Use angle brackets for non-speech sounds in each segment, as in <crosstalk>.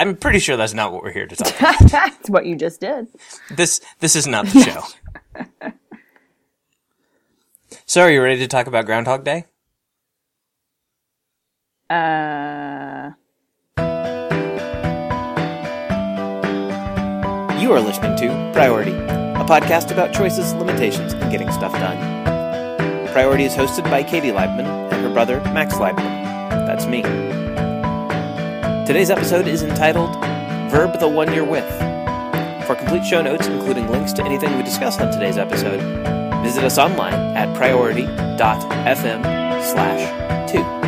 I'm pretty sure that's not what we're here to talk about. <laughs> That's what you just did. this this is not the show. <laughs> so, are you ready to talk about Groundhog Day? Uh, You are listening to Priority, a podcast about choices, limitations, and getting stuff done. Priority is hosted by Katie Leibman and her brother Max Leibman. That's me. Today's episode is entitled Verb the One You're With. For complete show notes, including links to anything we discuss on today's episode, visit us online at priority.fm slash 2.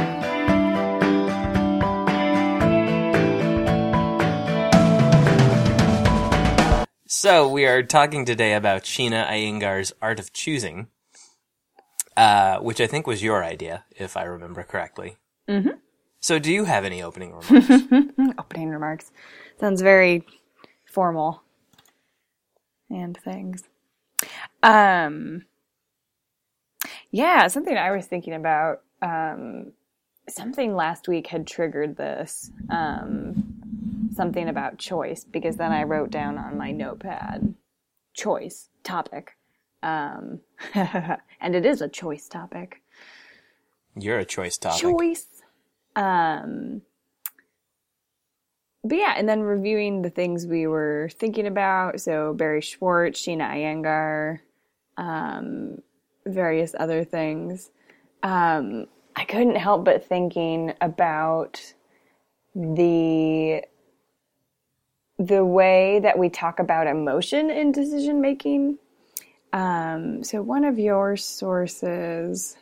So we are talking today about Sheena Iyengar's Art of Choosing, uh, which I think was your idea, if I remember correctly. Mm-hmm. So do you have any opening <laughs> remarks? opening remarks. Sounds very formal. And things. Um, yeah, something I was thinking about. Um, something last week had triggered this. Um, something about choice because then I wrote down on my notepad choice topic. Um, <laughs> and it is a choice topic. You're a choice topic. Choice. Um, but yeah, and then reviewing the things we were thinking about. So Barry Schwartz, Sheena Iyengar, um, various other things. Um, I couldn't help but thinking about the the way that we talk about emotion in decision making. Um, so one of your sources,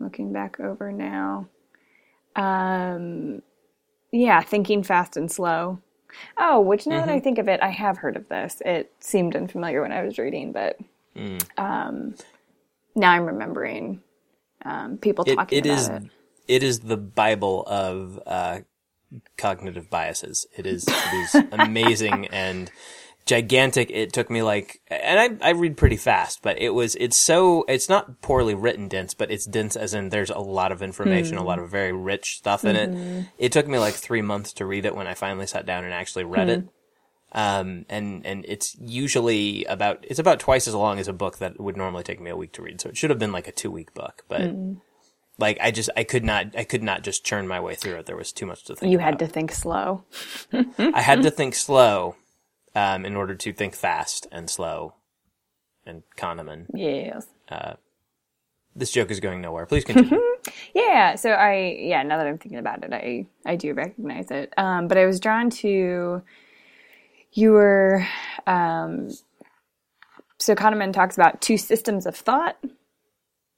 looking back over now, um, yeah, thinking fast and slow. Oh, which now mm-hmm. that I think of it, I have heard of this. It seemed unfamiliar when I was reading, but mm. um, now I'm remembering um, people talking it, it about is, it. It is the Bible of uh, cognitive biases. It is, it is <laughs> amazing and gigantic. It took me like, and I, I read pretty fast, but it was, it's so, it's not poorly written dense, but it's dense as in there's a lot of information, mm. a lot of very rich stuff in mm-hmm. it. It took me like three months to read it when I finally sat down and actually read mm. it. Um, and, and it's usually about, it's about twice as long as a book that would normally take me a week to read. So it should have been like a two week book, but mm like I just I could not I could not just churn my way through it. There was too much to think. You about. had to think slow. <laughs> I had to think slow, um, in order to think fast and slow, and Kahneman. Yes. Uh, this joke is going nowhere. Please continue. <laughs> yeah. So I yeah. Now that I'm thinking about it, I I do recognize it. Um, but I was drawn to you were um, so Kahneman talks about two systems of thought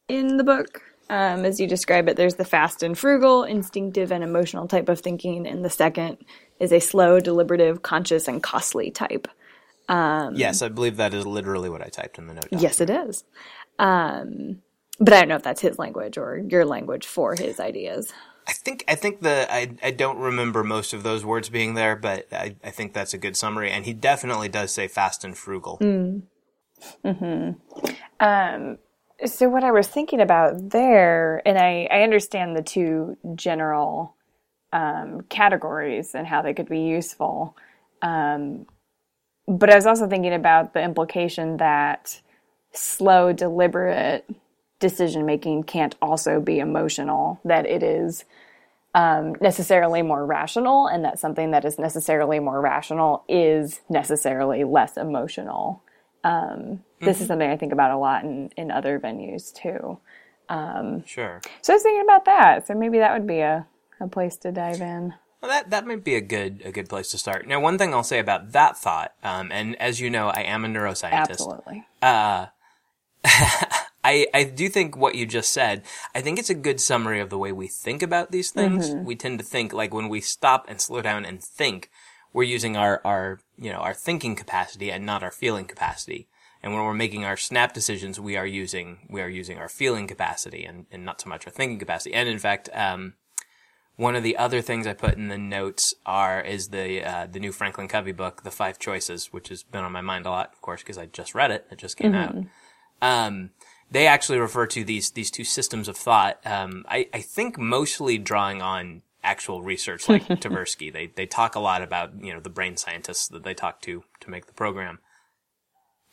in the book um, as you describe it, there's the fast and frugal, instinctive and emotional type of thinking, and the second is a slow, deliberative, conscious, and costly type. Um, yes, I believe that is literally what I typed in the note. Yes, it is. Um, but I don't know if that's his language or your language for his ideas. I think I think the I I don't remember most of those words being there, but I, I think that's a good summary. And he definitely does say fast and frugal. Mm. Hmm. Um so what I was thinking about there, and I, I understand the two general um, categories and how they could be useful. Um, but I was also thinking about the implication that slow, deliberate decision making can't also be emotional, that it is um, necessarily more rational, and that something that is necessarily more rational is necessarily less emotional. Um, this mm-hmm. is something I think about a lot in, in other venues too. Um, sure. So I was thinking about that. So maybe that would be a, a place to dive in. Well, that that might be a good a good place to start. Now, one thing I'll say about that thought, um, and as you know, I am a neuroscientist. Absolutely. Uh, <laughs> I I do think what you just said. I think it's a good summary of the way we think about these things. Mm-hmm. We tend to think like when we stop and slow down and think, we're using our, our, you know, our thinking capacity and not our feeling capacity. And when we're making our snap decisions, we are using, we are using our feeling capacity and, and not so much our thinking capacity. And in fact, um, one of the other things I put in the notes are, is the, uh, the new Franklin Covey book, The Five Choices, which has been on my mind a lot, of course, because I just read it. It just came mm-hmm. out. Um, they actually refer to these, these two systems of thought. Um, I, I think mostly drawing on actual research like <laughs> Tversky. They they talk a lot about you know the brain scientists that they talk to to make the program.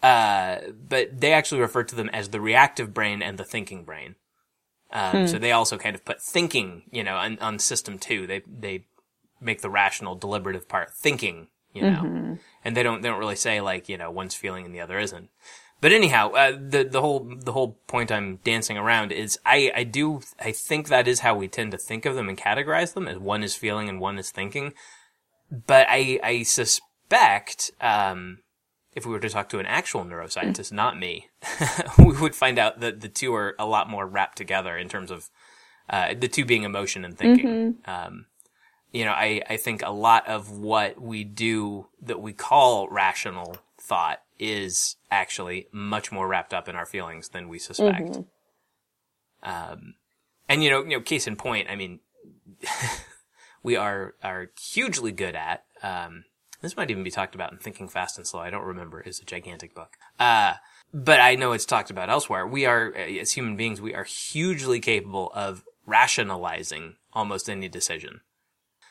Uh, but they actually refer to them as the reactive brain and the thinking brain. Um, So they also kind of put thinking, you know, on, on system two. They they make the rational, deliberative part thinking, you know, and they don't they don't really say like you know one's feeling and the other isn't. But anyhow, uh, the the whole the whole point I'm dancing around is I I do I think that is how we tend to think of them and categorize them as one is feeling and one is thinking. But I I suspect um, if we were to talk to an actual neuroscientist, not me, <laughs> we would find out that the two are a lot more wrapped together in terms of uh, the two being emotion and thinking. Um, you know, I, I think a lot of what we do that we call rational thought is actually much more wrapped up in our feelings than we suspect. Um, and you know, you know, case in point, I mean, <laughs> we are, are hugely good at, um, this might even be talked about in Thinking Fast and Slow. I don't remember. It's a gigantic book. Uh, but I know it's talked about elsewhere. We are, uh, as human beings, we are hugely capable of rationalizing almost any decision.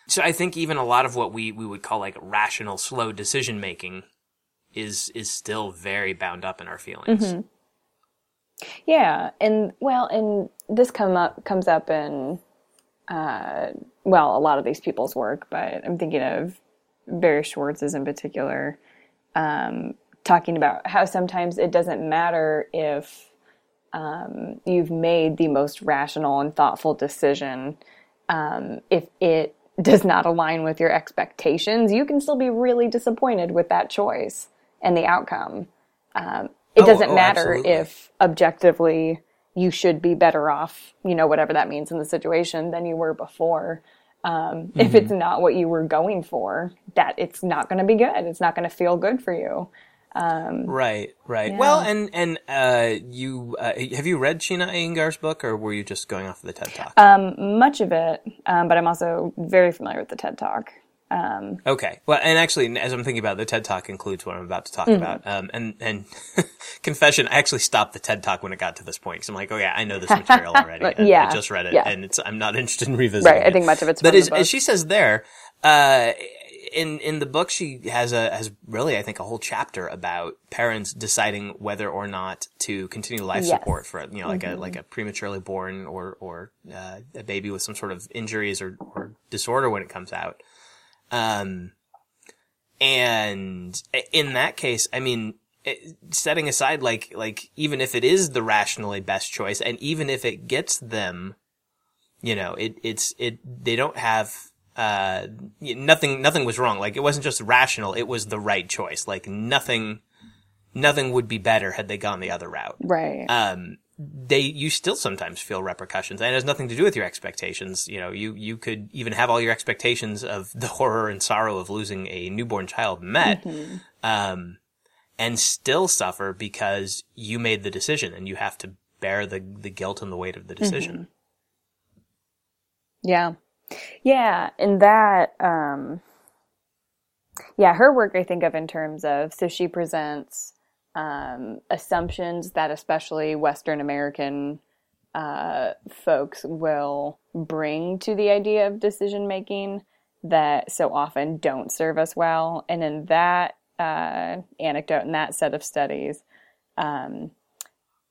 So I think even a lot of what we, we would call like rational, slow decision making is, is still very bound up in our feelings. Yeah, and well, and this come up comes up in uh, well, a lot of these people's work, but I'm thinking of Barry Schwartz is in particular, um, talking about how sometimes it doesn't matter if um, you've made the most rational and thoughtful decision. Um, if it does not align with your expectations, you can still be really disappointed with that choice and the outcome. Um, it Oh, doesn't oh, matter absolutely. if objectively you should be better off, you know, whatever that means in the situation than you were before. Um, If Mm-hmm. it's not what you were going for, that it's not going to be good. It's not going to feel good for you. Right, right. Well, and, and, uh, you, uh, have you read Sheena Iyengar's book or were you just going off of the TED Talk? Um, much of it, um, but I'm also very familiar with the TED Talk. Okay. Well, and actually, as I'm thinking about it, the TED Talk includes what I'm about to talk Mm-hmm. about. Um, and, and <laughs> confession, I actually stopped the TED Talk when it got to this point because I'm like, oh yeah, I know this material <laughs> already. But yeah, I just read it yeah. and it's, I'm not <laughs> interested in revisiting Right. I think much of it's But as, as she says there, uh, in, in the book, she has a, has really, I think, a whole chapter about parents deciding whether or not to continue life Yes. Mm-hmm. support for, you know, like a, like a prematurely born or, or, uh, a baby with some sort of injuries or, or disorder when it comes out. Um, and in that case, I mean, setting aside like, like, even if it is the rationally best choice and even if it gets them, you know, it, it's, it, they don't have, uh, nothing, nothing was wrong. Like, it wasn't just rational, it was the right choice. Like, nothing, nothing would be better had they gone the other route Right. um, they you still sometimes feel repercussions, and it has nothing to do with your expectations. You know, you you could even have all your expectations of the horror and sorrow of losing a newborn child met, um, and still suffer because you made the decision, and you have to bear the the guilt and the weight of the decision. Yeah. Yeah, and that um yeah, her work I think of in terms of so she presents um assumptions that especially western American uh folks will bring to the idea of decision making that so often don't serve us well and in that uh anecdote in that set of studies um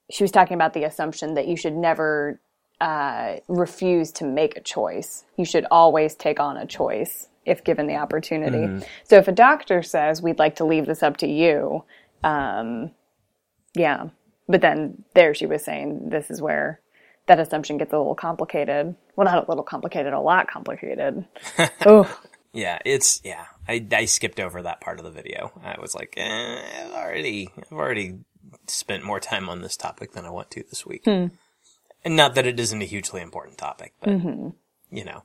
she was talking about the assumption that you should never uh, refuse to make a choice. You should always take on a choice if given the opportunity. So if a doctor says, we'd like to leave this up to you, um, yeah. But then there she was saying, this is where that assumption gets a little complicated. Well, not a little complicated, a lot complicated. <laughs> oh, Yeah, it's yeah. I, I skipped over that part of the video. I was like, eh, I've already I've already spent more time on this topic than I want to this week. And not that it isn't a hugely important topic, but you know,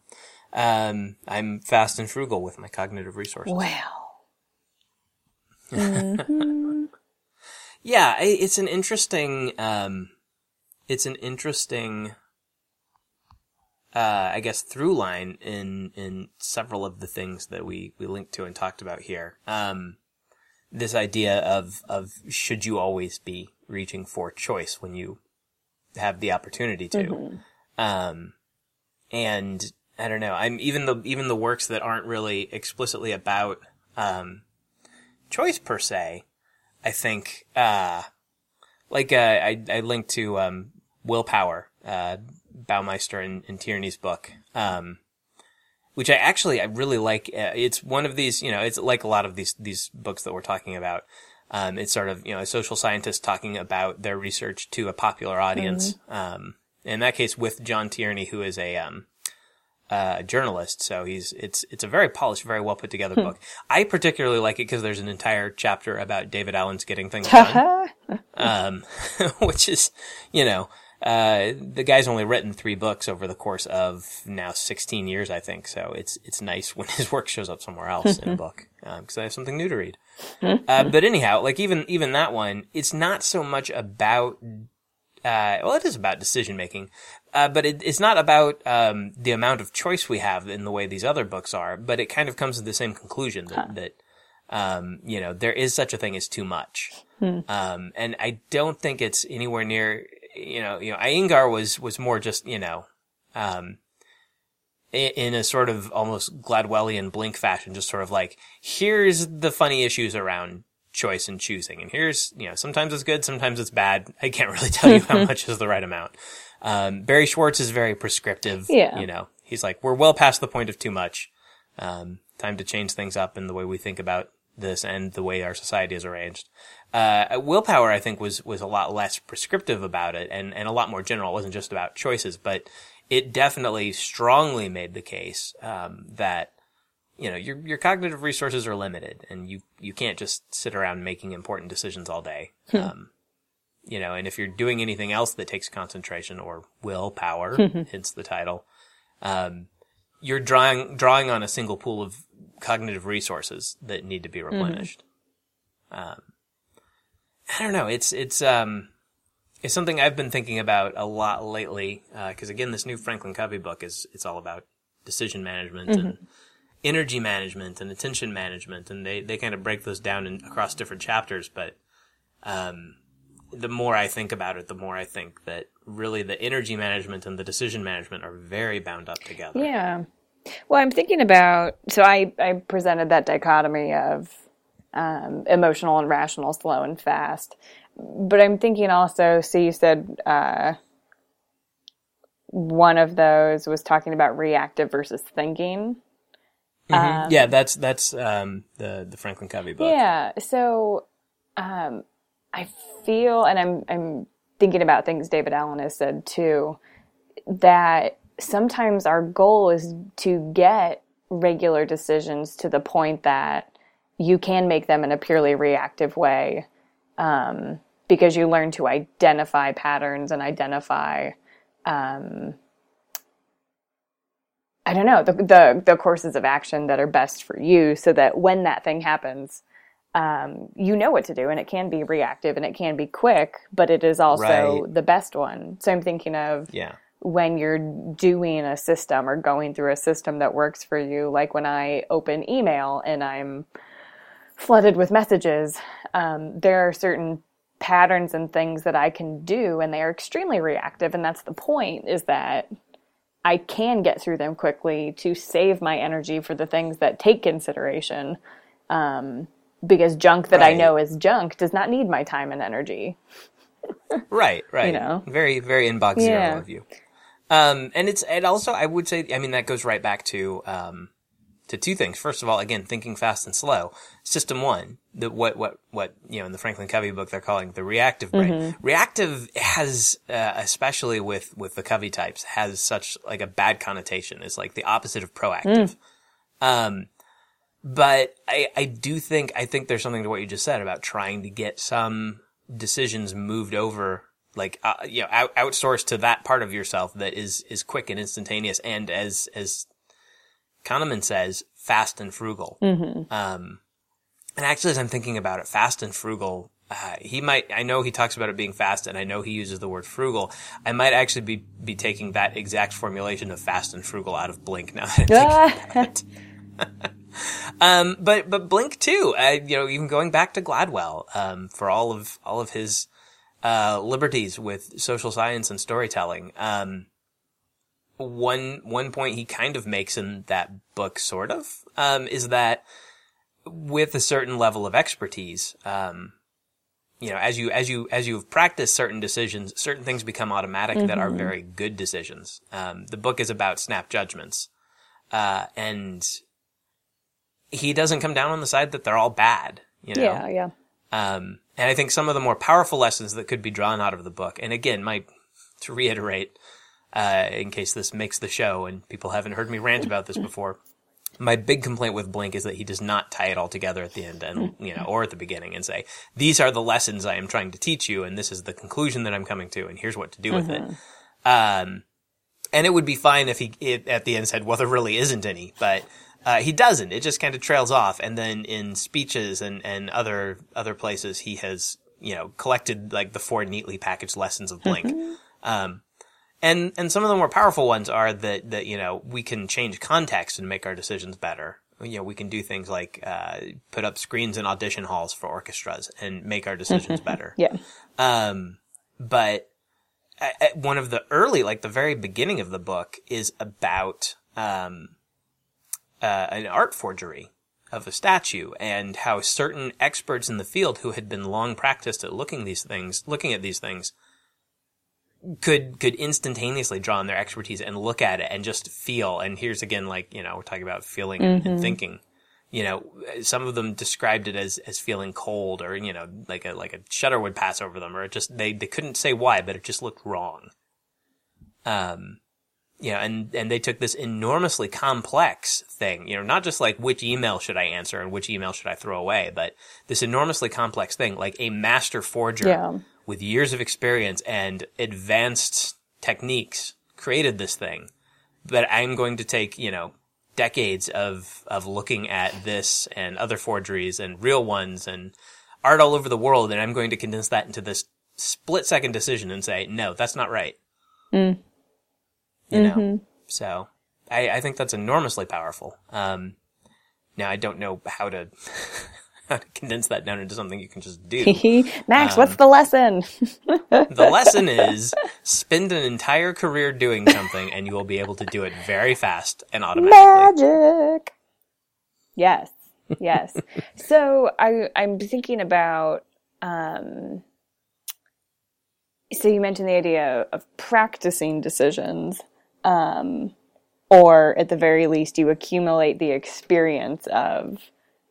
um, I'm fast and frugal with my cognitive resources. well. <laughs> Yeah, it's an interesting, um, it's an interesting, uh, I guess through line in, in several of the things that we, we linked to and talked about here. Um, this idea of, of should you always be reaching for choice when you have the opportunity to. Um, and, I don't know. I'm even the even the works that aren't really explicitly about um, choice per se. I think uh, like uh, I I linked to um, willpower, uh, Baumeister and, and Tierney's book, um, which I actually I really like. Uh, it's one of these, you know, it's like a lot of these these books that we're talking about. Um, it's sort of you know a social scientist talking about their research to a popular audience. Um, in that case, with John Tierney, who is a um, uh, journalist, so he's it's it's a very polished, very well put together book. I particularly like it because there's an entire chapter about David Allen's getting things <laughs> done, um, <laughs> which is you know uh, the guy's only written three books over the course of now 16 years, I think. So it's it's nice when <laughs> his work shows up somewhere else in a book because I have something new to read. Uh, but anyhow, like even even that one, it's not so much about. Uh, well, it is about decision making, uh, but it, it's not about um, the amount of choice we have in the way these other books are. But it kind of comes to the same conclusion that, that um, you know there is such a thing as too much, um, and I don't think it's anywhere near. You know, you know, Iyengar was was more just you know, um, in a sort of almost Gladwellian blink fashion, just sort of like here's the funny issues around choice and choosing, and here's you know sometimes it's good, sometimes it's bad. I can't really tell you how <laughs> much is the right amount. Um, Barry Schwartz is very prescriptive. Yeah. You know, he's like, we're well past the point of too much. Um, time to change things up in the way we think about this and the way our society is arranged. Uh, willpower, I think, was, was a lot less prescriptive about it and, and a lot more general. It wasn't just about choices, but it definitely strongly made the case, um, that, you know, your, your cognitive resources are limited and you, you can't just sit around making important decisions all day. Um, you know, and if you're doing anything else that takes concentration or willpower, <laughs> hence the title, um, you're drawing drawing on a single pool of cognitive resources that need to be replenished. Um, I don't know. It's it's um, it's something I've been thinking about a lot lately. Because again, this new Franklin Covey book is it's all about decision management and energy management and attention management, and they they kind of break those down in, across different chapters. But um, the more I think about it, the more I think that really the energy management and the decision management are very bound up together. Yeah. Well, I'm thinking about so I I presented that dichotomy of um, emotional and rational, slow and fast. But I'm thinking also. So you said uh, one of those was talking about reactive versus thinking. Mhm. yeah, that's that's um, the the Franklin Covey book. Yeah. So um, I feel, and I'm I'm thinking about things David Allen has said too, that sometimes our goal is to get regular decisions to the point that you can make them in a purely reactive way, um, because you learn to identify patterns and identify. Um, I don't know the, the the courses of action that are best for you, so that when that thing happens, um, you know what to do, and it can be reactive and it can be quick, but it is also Right. the best one. So I'm thinking of Yeah. when you're doing a system or going through a system that works for you, like when I open email and I'm flooded with messages, um, there are certain patterns and things that I can do, and they are extremely reactive. And that's the point is that I can get through them quickly to save my energy for the things that take consideration. Um, because junk that I know is junk does not need my time and energy. <laughs> Right, right. You know? Very, very inbox Yeah. zero of you. Um, and it's, and also I would say, I mean, that goes right back to, um, to two things. First of all, again, thinking fast and slow. System one, the, what, what, what, you know, in the Franklin Covey book, they're calling the reactive brain. Reactive has, uh, especially with, with the Covey types, has such like a bad connotation. It's like the opposite of proactive. Um, but I, I do think, I think there's something to what you just said about trying to get some decisions moved over, like, uh, you know, out, outsourced to that part of yourself that is, is quick and instantaneous and as, as Kahneman says, fast and frugal. Um, and actually, as I'm thinking about it, fast and frugal, uh, he might, I know he talks about it being fast and I know he uses the word frugal. I might actually be, be taking that exact formulation of fast and frugal out of Blink now that I'm thinking <laughs> about it. <laughs> Um, but but Blink too. Uh, you know, even going back to Gladwell um, for all of all of his uh, liberties with social science and storytelling. Um, one one point he kind of makes in that book, sort of, um, is that with a certain level of expertise, um, you know, as you as you as you've practiced certain decisions, certain things become automatic mm-hmm. that are mm-hmm. very good decisions. Um, the book is about snap judgments, uh, and he doesn't come down on the side that they're all bad. You know? Yeah, yeah. Um, and I think some of the more powerful lessons that could be drawn out of the book, and again, my to reiterate, uh, in case this makes the show and people haven't heard me rant about this before, my big complaint with Blink is that he does not tie it all together at the end and, <laughs> you know, or at the beginning and say, these are the lessons I am trying to teach you and this is the conclusion that I'm coming to and here's what to do with mm-hmm. it. Um, and it would be fine if he it, at the end said, well, there really isn't any, but, uh, he doesn't. It just kind of trails off. And then in speeches and, and other, other places, he has, you know, collected like the four neatly packaged lessons of Blink. Mm-hmm. Um, and, and some of the more powerful ones are that, that, you know, we can change context and make our decisions better. You know, we can do things like, uh, put up screens in audition halls for orchestras and make our decisions better. yeah. Um, but one of the early, like the very beginning of the book is about, um, uh, an art forgery of a statue and how certain experts in the field who had been long practiced at looking these things, looking at these things, could could instantaneously draw on their expertise and look at it and just feel. And here's again, like you know, we're talking about feeling mm-hmm. and thinking. You know, some of them described it as as feeling cold, or you know, like a like a shudder would pass over them, or it just they they couldn't say why, but it just looked wrong. Um, you know, and, and they took this enormously complex thing, you know, not just like which email should I answer and which email should I throw away, but this enormously complex thing, like a master forger yeah with years of experience and advanced techniques created this thing. But I'm going to take, you know, decades of, of looking at this and other forgeries and real ones and art all over the world. And I'm going to condense that into this split second decision and say, no, that's not right. Mm. You mm-hmm. know, so I, I think that's enormously powerful. Um, now I don't know how to <laughs> how to condense that down into something you can just do. <laughs> Max, um, what's the lesson? <laughs> the lesson is spend an entire career doing something and you will be able to do it very fast and automatically. Magic. Yes. Yes. so I I'm thinking about um so you mentioned the idea of practicing decisions um or at the very least you accumulate the experience of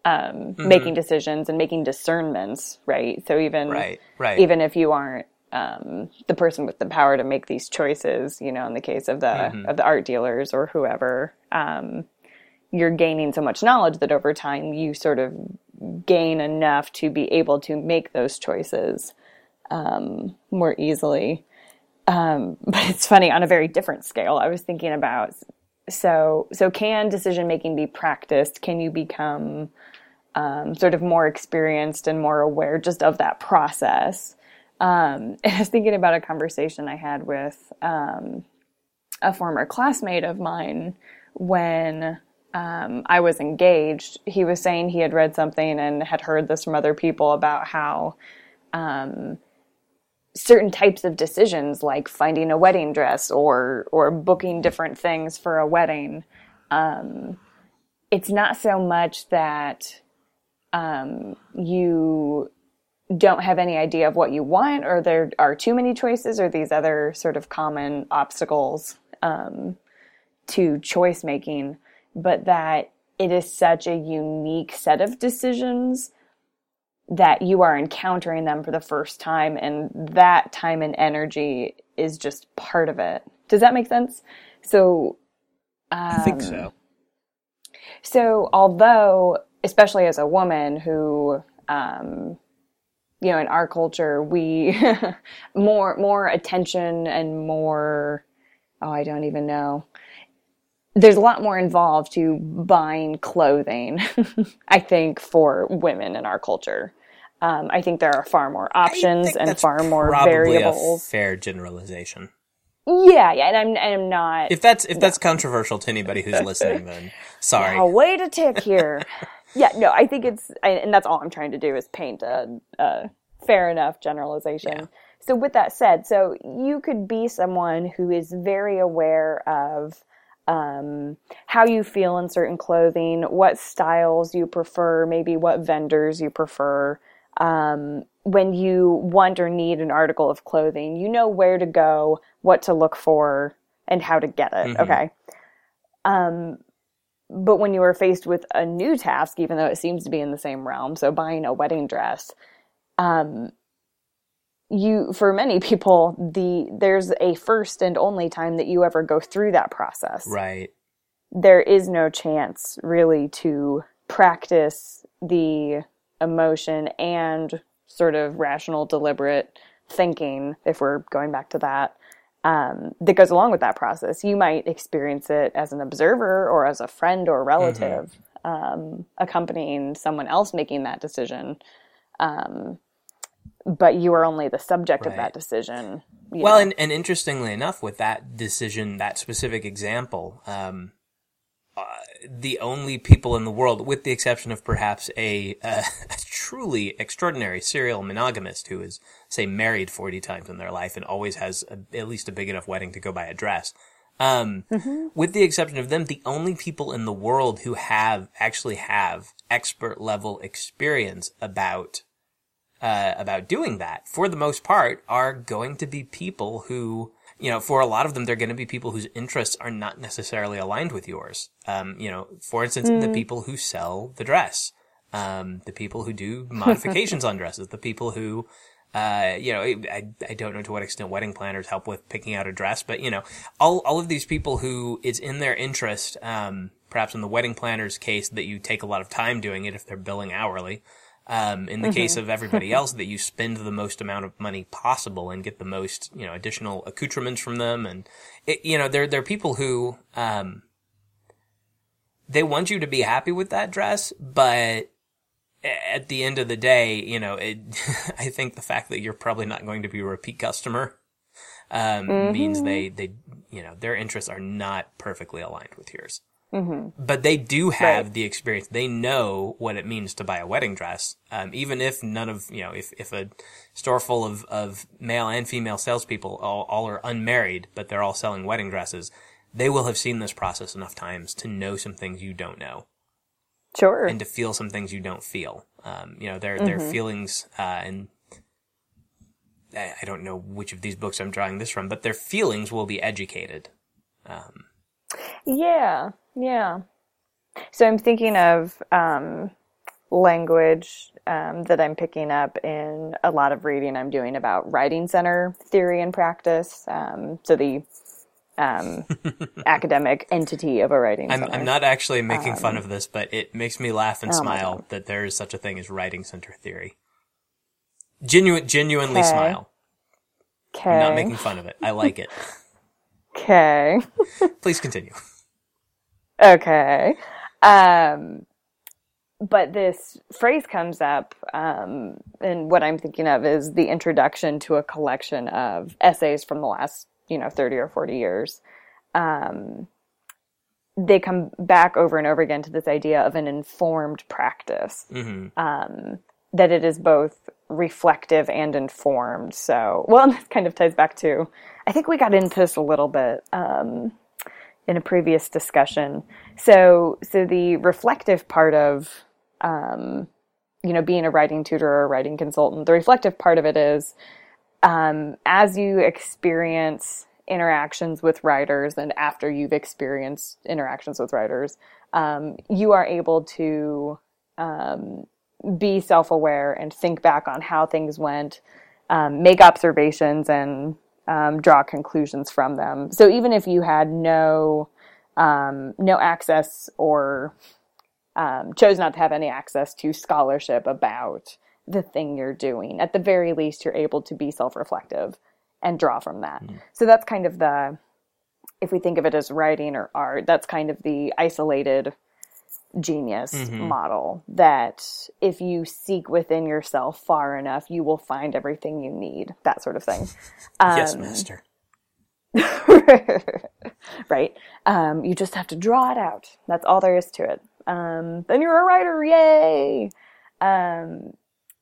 um, mm-hmm. making decisions and making discernments, right? So even right, right. even if you aren't um, the person with the power to make these choices, you know, in the case of the mm-hmm. of the art dealers or whoever, um, you're gaining so much knowledge that over time you sort of gain enough to be able to make those choices um, more easily. Um, <laughs> but it's funny on a very different scale. I was thinking about so so can decision making be practiced? Can you become um, sort of more experienced and more aware just of that process. Um, <laughs> I was thinking about a conversation I had with um, a former classmate of mine when um, I was engaged. He was saying he had read something and had heard this from other people about how um, certain types of decisions, like finding a wedding dress or or booking different things for a wedding, um, it's not so much that um, you don't have any idea of what you want, or there are too many choices, or these other sort of common obstacles um, to choice making, but that it is such a unique set of decisions that you are encountering them for the first time, and that time and energy is just part of it. Does that make sense? So, um, I think so. So, although especially as a woman who um, you know in our culture we <laughs> more more attention and more oh i don't even know there's a lot more involved to buying clothing <laughs> i think for women in our culture um, i think there are far more options and far more variables fair generalization yeah, yeah, and I'm, I'm not. If that's if that's controversial to anybody who's listening, then <laughs> sorry. Yeah, way to tick here. <laughs> yeah, no, I think it's, and that's all I'm trying to do is paint a, a fair enough generalization. Yeah. so with that said, so you could be someone who is very aware of um, how you feel in certain clothing, what styles you prefer, maybe what vendors you prefer. Um, when you want or need an article of clothing, you know where to go, what to look for, and how to get it. Mhm. Okay. Um, but when you are faced with a new task, even though it seems to be in the same realm, so buying a wedding dress, um, you for many <laughs> people the there's a first and only time that you ever go through that process Right. there is no chance really to practice the emotion and sort of rational deliberate thinking if we're going back to that um, that goes along with that process. You might experience it as an observer or as a friend or relative um, accompanying someone else making that decision um, but you are only the subject of that decision Well, and, and interestingly enough, with that decision, that specific example, um, the only people in the world, with the exception of perhaps a, uh, <laughs> a truly extraordinary serial monogamist who is, say, married 40 times in their life and always has a, at least a big enough wedding to go buy a dress. Um, with the exception of them, the only people in the world who have actually have expert level experience about uh, about doing that, for the most part, are going to be people who, you know, for a lot of them, they're going to be people whose interests are not necessarily aligned with yours. Um, you know, for instance, the people who sell the dress, um, the people who do <laughs> modifications on dresses, the people who, uh, you know, I, I don't know to what extent wedding planners help with picking out a dress, but you know, all, all of these people who it's in their interest, um, perhaps in the wedding planner's case that you take a lot of time doing it if they're billing hourly. Um, in the case of everybody else, that you spend the most amount of money possible and get the most, you know, additional accoutrements from them. And, it, you know, there, there are people who, um, they want you to be happy with that dress, but at the end of the day, you know, it, <laughs> I think the fact that you're probably not going to be a repeat customer, um, means they, they, you know, their interests are not perfectly aligned with yours. But they do have Right. the experience. They know what it means to buy a wedding dress. Um, even if none of, you know, if, if a store full of, of male and female salespeople all, all are unmarried, but they're all selling wedding dresses, they will have seen this process enough times to know some things you don't know sure and to feel some things you don't feel. Um, you know, their their Mm-hmm. feelings uh, and I, I don't know which of these books I'm drawing this from, but their feelings will be educated. Um, Yeah, yeah. So I'm thinking of um, language um, that I'm picking up in a lot of reading I'm doing about writing center theory and practice. Um, so the um, <laughs> academic entity of a writing I'm, center. I'm not actually making fun Um, of this, but it makes me laugh and oh smile that there is such a thing as writing center theory. Genuine, genuinely Okay. smile. I'm not making fun of it. I like it. <laughs> Okay. Please continue. <laughs> Okay. Um, but this phrase comes up, um, and what I'm thinking of is the introduction to a collection of essays from the last, you know, 30 or 40 years. Um, they come back over and over again to this idea of an informed practice, hmm um, that it is both reflective and informed. So, well, <laughs> this kind of ties back to, I think we got into this a little bit. Um, in a previous discussion. So, so the reflective part of, um, you know, being a writing tutor or a writing consultant, the reflective part of it is, um, as you experience interactions with writers and after you've experienced interactions with writers, um, you are able to, um, be self-aware and think back on how things went, um, make observations and um, draw conclusions from them. So even if you had no um, no access or um, chose not to have any access to scholarship about the thing you're doing, at the very least, you're able to be self-reflective and draw from that. So that's kind of the if we think of it as writing or art, that's kind of the isolated genius Mhm. model that if you seek within yourself far enough, you will find everything you need, that sort of thing. <laughs> yes, Um, master. <laughs> right? Um, you just have to draw it out. That's all there is to it. Um, then you're a writer, yay! Um,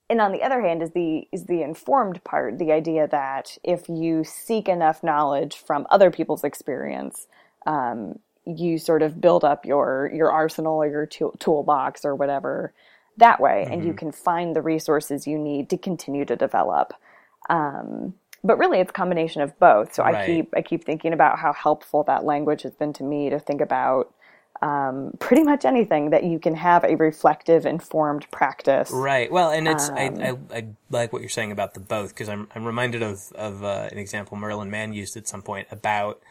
and on the other hand is the is the informed part the idea that if you seek enough knowledge from other people's experience um, you sort of build up your your arsenal or your tool, toolbox or whatever that way mm-hmm. and you mm-hmm. can find the resources you need to continue to develop um, but really it's a combination of both so right. i keep i keep thinking about how helpful that language has been to me to think about um, pretty much anything that you can have a reflective, informed practice. Right. Well, and it's um, I, I, I, like what you're saying about the both because I'm I'm reminded of of uh, an example Merlin Mann used at some point about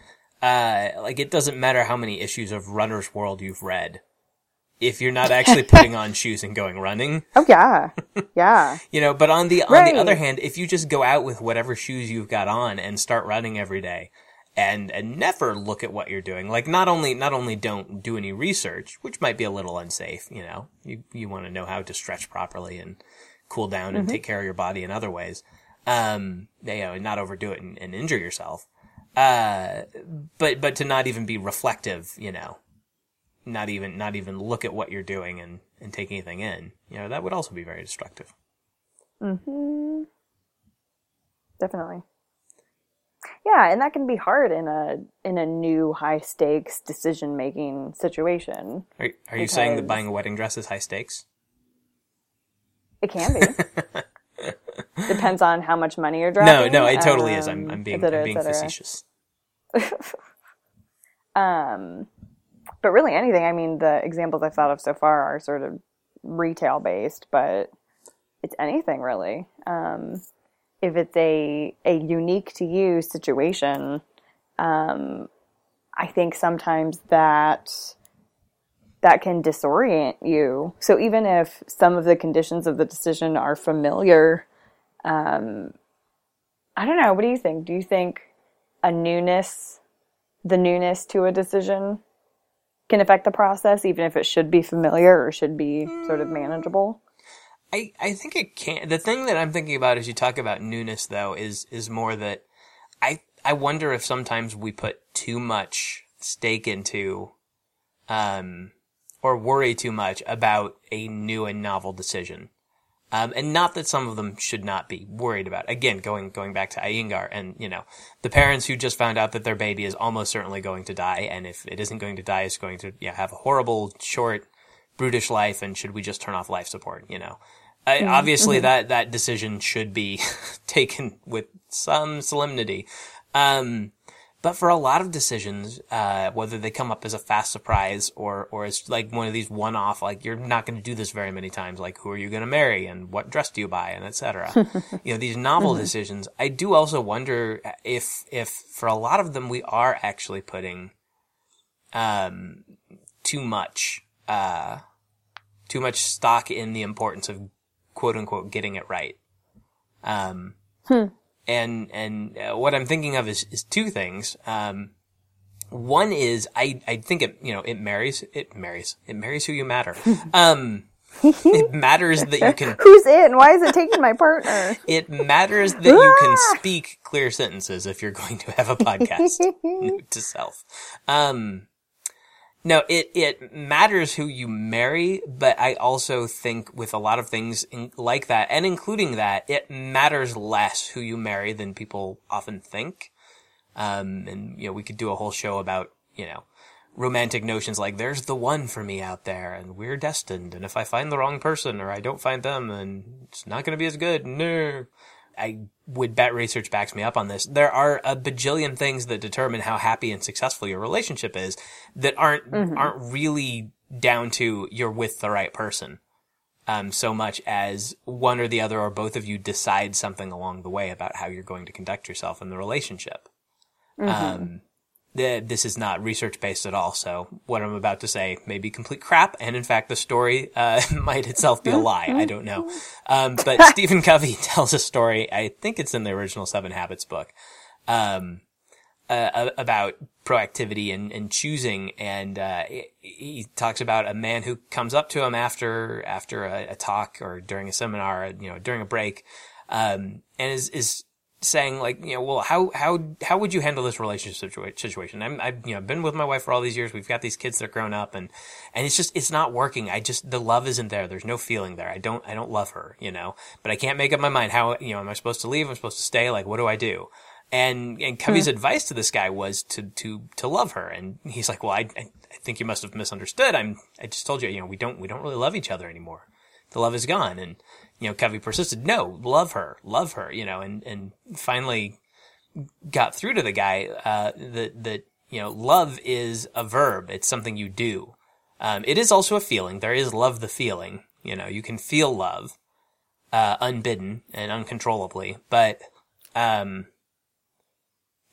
uh, like it doesn't matter how many issues of Runner's World you've read if you're not actually <laughs> putting on shoes and going running. Oh yeah, <laughs> yeah. you know, but on the on right. the other hand, if you just go out with whatever shoes you've got on and start running every day, and and never look at what you're doing, like not only not only don't do any research, which might be a little unsafe. You know, you you want to know how to stretch properly and cool down and mm-hmm. take care of your body in other ways. Um, you know, and not overdo it and, and injure yourself. Uh, but but to not even be reflective, you know, not even not even look at what you're doing and and take anything in, you know, that would also be very destructive. Hmm. Definitely. Yeah, and that can be hard in a in a new high stakes decision making situation. Are, are you saying that buying a wedding dress is high stakes? It can be. <laughs> Depends on how much money you're driving. No, no, it totally um, is. I'm, I'm being, cetera, I'm being facetious. <laughs> um, but really anything. I mean, the examples I've thought of so far are sort of retail based, but it's anything really. Um, if it's a a unique to you situation, um, I think sometimes that that can disorient you. So even if some of the conditions of the decision are familiar, um, I don't know. What do you think? Do you think a newness, the newness to a decision, can affect the process, even if it should be familiar or should be sort of manageable? I, I think it can. The thing that I'm thinking about as you talk about newness, though, is is more that I I wonder if sometimes we put too much stake into, um, or worry too much about a new and novel decision. Um, and not that some of them should not be worried about. Again, going going back to Iyengar and you know the parents who just found out that their baby is almost certainly going to die, and if it isn't going to die, it's going to you know, have a horrible, short, brutish life, and should we just turn off life support? You know, I, mm-hmm. obviously mm-hmm. that that decision should be <laughs> taken with some solemnity. Um, but for a lot of decisions, uh, whether they come up as a fast surprise or, or as like one of these one-off, like you're not going to do this very many times, like who are you going to marry and what dress do you buy and etc. <laughs> you know, these novel mm-hmm. decisions. I do also wonder if, if for a lot of them we are actually putting, um, too much, uh, too much stock in the importance of quote unquote getting it right. Um, hmm. And, and uh, what I'm thinking of is, is two things. Um, one is I, I think it, you know, it marries, it marries, it marries who you matter. <laughs> Um, it matters that you can. <laughs> Who's in? Why is it taking my partner? <laughs> it matters that you can speak clear sentences if you're going to have a podcast to self. Um, no, it, it matters who you marry, but I also think with a lot of things in, like that, and including that, it matters less who you marry than people often think. Um, and, you know, we could do a whole show about, you know, romantic notions like there's the one for me out there and we're destined. And if I find the wrong person or I don't find them, then it's not going to be as good. No. I would bet research backs me up on this. There are a bajillion things that determine how happy and successful your relationship is that aren't mm-hmm. aren't really down to you're with the right person. Um, so much as one or the other or both of you decide something along the way about how you're going to conduct yourself in the relationship. Mm-hmm. Um, this is not research based at all. So what I'm about to say may be complete crap. And in fact, the story, uh, <laughs> might itself be a lie. I don't know. Um, but <laughs> Stephen Covey <laughs> tells a story. I think it's in the original Seven Habits book. Um, uh, about proactivity and, and choosing. And, uh, he talks about a man who comes up to him after, after a, a talk or during a seminar, you know, during a break, um, and is, is saying like, you know, well, how how how would you handle this relationship situa- situation? I'm I've you know been with my wife for all these years. We've got these kids that are grown up, and and it's just it's not working. I just the love isn't there. There's no feeling there. I don't I don't love her, you know. But I can't make up my mind. How you know am I supposed to leave? I'm supposed to stay? Like, what do I do? And and Covey's Hmm. advice to this guy was to to to love her, and he's like, well, I I I think you must have misunderstood. I'm I just told you, you know, we don't we don't really love each other anymore. The love is gone, and you know, Covey persisted. No, love her, love her, you know, and and finally got through to the guy uh, that that you know, love is a verb. It's something you do. Um, it is also a feeling. There is love, the feeling. You know, you can feel love uh, unbidden and uncontrollably, but um,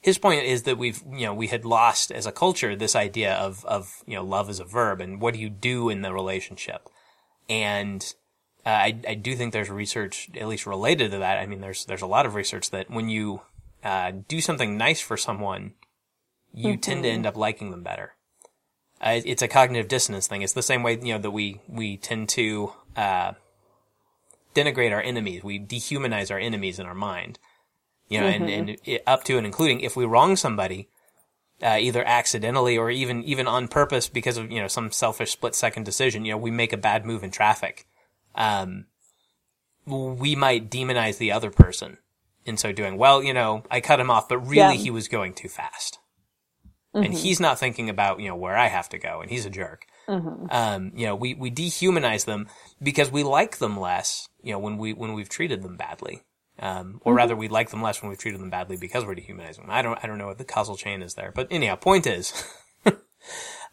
his point is that we've you know we had lost as a culture this idea of of you know love as a verb and what do you do in the relationship and uh, I, I do think there's research at least related to that. I mean there's there's a lot of research that when you uh, do something nice for someone you tend to end up liking them better. Uh, it's a cognitive dissonance thing. It's the same way you know that we we tend to uh, denigrate our enemies. We dehumanize our enemies in our mind. You know, and, and it, up to and including if we wrong somebody, uh, either accidentally or even even on purpose because of you know some selfish split second decision, you know, we make a bad move in traffic, um, we might demonize the other person in so doing. Well, you know, I cut him off, but really Yeah. he was going too fast, and he's not thinking about you know where I have to go, and he's a jerk. Um, you know, we we dehumanize them because we like them less. You know, when we when we've treated them badly um, or rather we like them less when we've treated them badly because we're dehumanizing them. I don't, I don't know what the causal chain is there, but anyhow, point is, <laughs>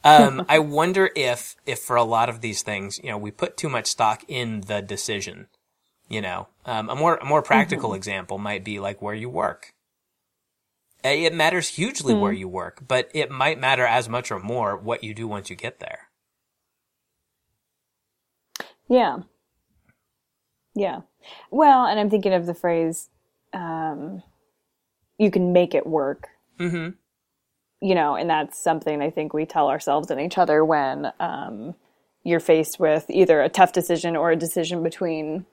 um, <laughs> I wonder if, if for a lot of these things, you know, we put too much stock in the decision. You know, um, a more, a more practical example might be like where you work. It matters hugely where you work, but it might matter as much or more what you do once you get there. Yeah. Yeah. Well, and I'm thinking of the phrase, um, you can make it work. Mm-hmm. You know, and that's something I think we tell ourselves and each other when um, you're faced with either a tough decision or a decision between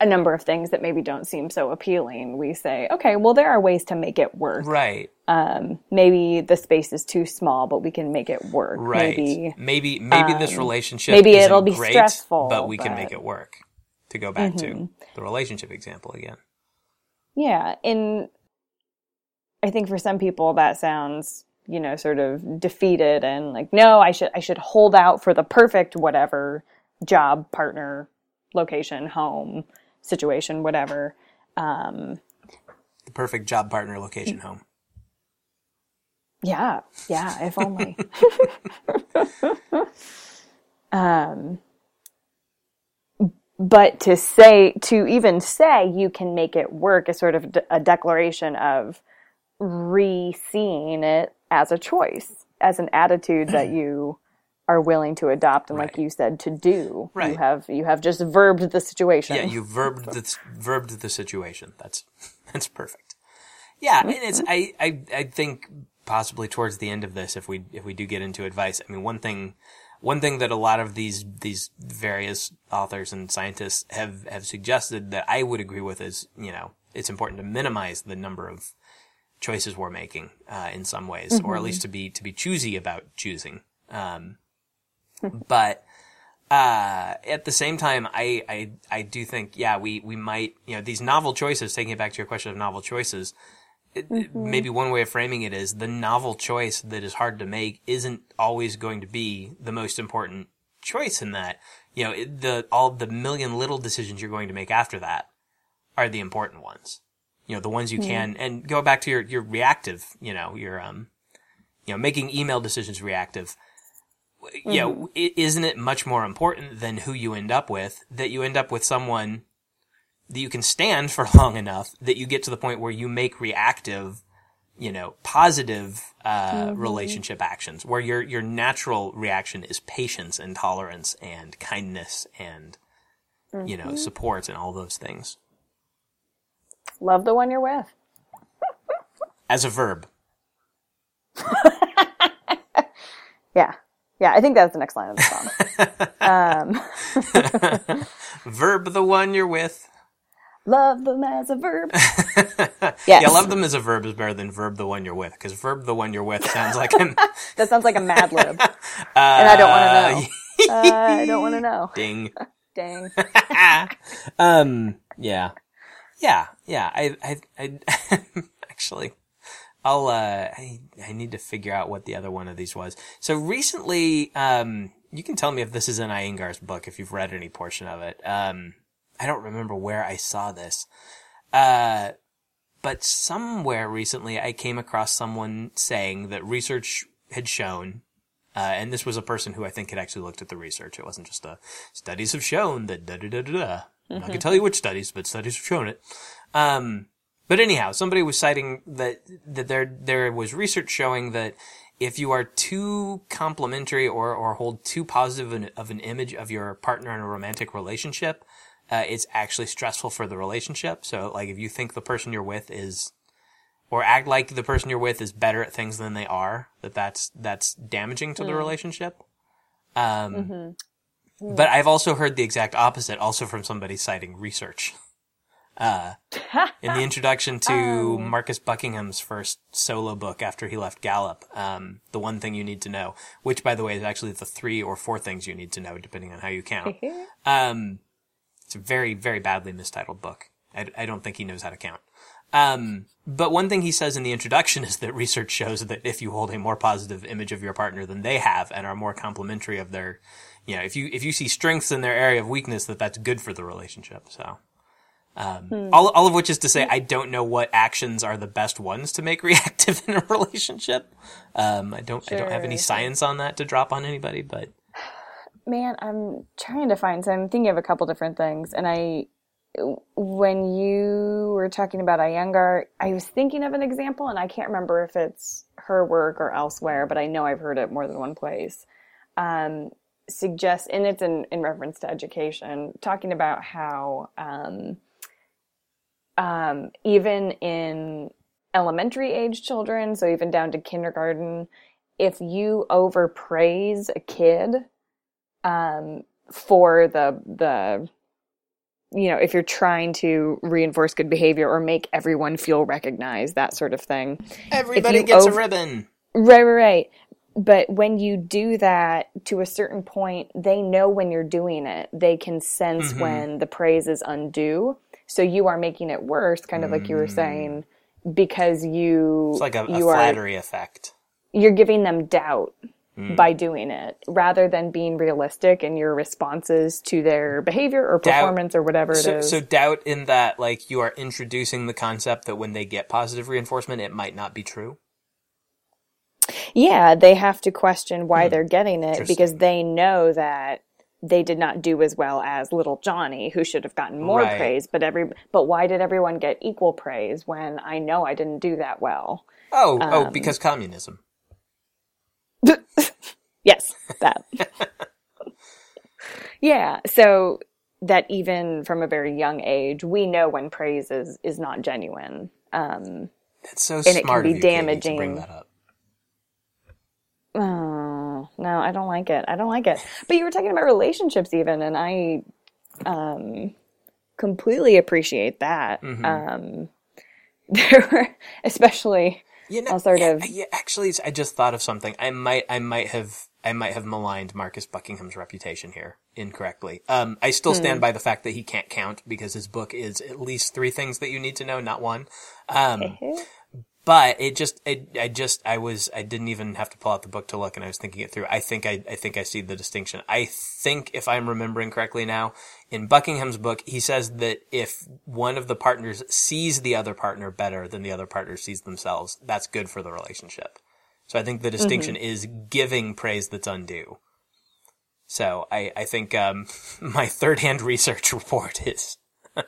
a number of things that maybe don't seem so appealing. We say, okay, well, there are ways to make it work. Right. Um, maybe the space is too small, but we can make it work. Right. Maybe maybe maybe this um, relationship maybe it'll be great, stressful, but we can make it work. To go back to mm-hmm. the relationship example again. Yeah, and I think for some people that sounds, you know, sort of defeated and like, no, I should I should hold out for the perfect whatever job, partner, location, home, situation, whatever. The perfect job partner location home. Yeah, yeah, if <laughs> only. um but to say to even say you can make it work is sort of a declaration of re-seeing it as a choice, as an attitude that <clears throat> you are willing to adopt and like you said to do. Right. You have you have just verbed the situation. Yeah, you verbed the verbed the situation. That's <laughs> that's perfect. Yeah, and it's mm-hmm. I, I I think possibly towards the end of this, if we if we do get into advice, I mean one thing one thing that a lot of these these various authors and scientists have have suggested that I would agree with is you know it's important to minimize the number of choices we're making uh, in some ways, or at least to be to be choosy about choosing. Um, but uh, at the same time, I, I, I do think, yeah, we, we might, you know, these novel choices, taking it back to your question of novel choices, it, it- maybe one way of framing it is the novel choice that is hard to make isn't always going to be the most important choice in that. You know, the, all the million little decisions you're going to make after that are the important ones. You know, the ones you can, and go back to your, your reactive, you know, your, um, you know, making email decisions reactive. You know, isn't it much more important than who you end up with that you end up with someone that you can stand for <laughs> long enough that you get to the point where you make reactive, you know, positive uh, relationship actions where your your natural reaction is patience and tolerance and kindness and you know support and all those things Love the one you're with. as a verb. <laughs> Yeah. Yeah, I think that's the next line of the song. <laughs> <laughs> Verb the one you're with. Love them as a verb. yes. Yeah, love them as a verb is better than verb the one you're with because verb the one you're with sounds like I'm... that sounds like a Mad Lib, uh, and I don't want to know. uh, I don't want to know. Ding. Dang. um. Yeah. Yeah. Yeah. I. I. I <laughs> actually. I'll. Uh. I. I need to figure out what the other one of these was. So recently, um. You can tell me if this is in Iyengar's book if you've read any portion of it. Um. I don't remember where I saw this. Uh, but somewhere recently I came across someone saying that research had shown, uh, and this was a person who I think had actually looked at the research. It wasn't just a studies have shown that da da da da da. Mm-hmm. I can tell you which studies, but studies have shown it. Um, but anyhow, somebody was citing that that there there was research showing that if you are too complimentary or or hold too positive an, of an image of your partner in a romantic relationship, uh, it's actually stressful for the relationship. So like if you think the person you're with is or act like the person you're with is better at things than they are, that that's that's damaging to mm. the relationship. Um, mm-hmm. But I've also heard the exact opposite, also from somebody citing research. Uh, in the <laughs> introduction to oh. Marcus Buckingham's first solo book after he left Gallup, um, the one thing you need to know, which by the way is actually the three or four things you need to know depending on how you count. <laughs> um, it's a very, very badly mistitled book. I, I don't think he knows how to count. Um, but one thing he says in the introduction <laughs> is that research shows that if you hold a more positive image of your partner than they have and are more complimentary of their, you know, if you, if you see strengths in their area of weakness, that that's good for the relationship. So, um, hmm. all, all of which is to say, I don't know what actions are the best ones to make <laughs> reactive in a relationship. Um, I don't, sure. I don't have any science on that to drop on anybody, but man, I'm trying to find. So I'm thinking of a couple different things, and I, when you were talking about Iyengar, I was thinking of an example, and I can't remember if it's her work or elsewhere, but I know I've heard it more than one place. Um, suggest, and it's in, in reference to education, talking about how um, um, even in elementary age children, so even down to kindergarten, if you overpraise a kid um, for the the you know if you're trying to reinforce good behavior or make everyone feel recognized that sort of thing. Everybody gets over- a ribbon. Right right right but when you do that to a certain point they know when you're doing it they can sense mm-hmm. when the praise is undue so you are making it worse kind of mm. like you were mm. saying because you it's like a, you a flattery are, effect you're giving them doubt mm. by doing it rather than being realistic in your responses to their behavior or performance doubt, or whatever it so, is. so, doubt in that, like, you are introducing the concept that when they get positive reinforcement, it might not be true. Yeah, they have to question why mm. they're getting it because they know that they did not do as well as little Johnny, who should have gotten more right. praise. But every but why did everyone get equal praise when I know I didn't do that well? Oh, oh um, oh, because communism. <laughs> yes, that. <laughs> yeah, so that even from a very young age, we know when praise is is not genuine. Um, That's so and it can be damaging. bring that up. Oh no, I don't like it. I don't like it. But you were talking about relationships, even, and I um, completely appreciate that. Mm-hmm. Um, <laughs> there were, especially you know, sort of. Yeah, actually, I just thought of something. I might, I might have, I might have maligned Marcus Buckingham's reputation here incorrectly. Um, I still stand hmm. by the fact that he can't count because his book is at least three things that you need to know, not one. Um, but it just, it, I just, I was, I didn't even have to pull out the book to look, and I was thinking it through. I think I, I think I see the distinction. I think, if I'm remembering correctly now, in Buckingham's book, he says that if one of the partners sees the other partner better than the other partner sees themselves, that's good for the relationship. So I think the distinction mm-hmm. is giving praise that's undue. So I, I think um, <laughs> my third hand research <laughs> report is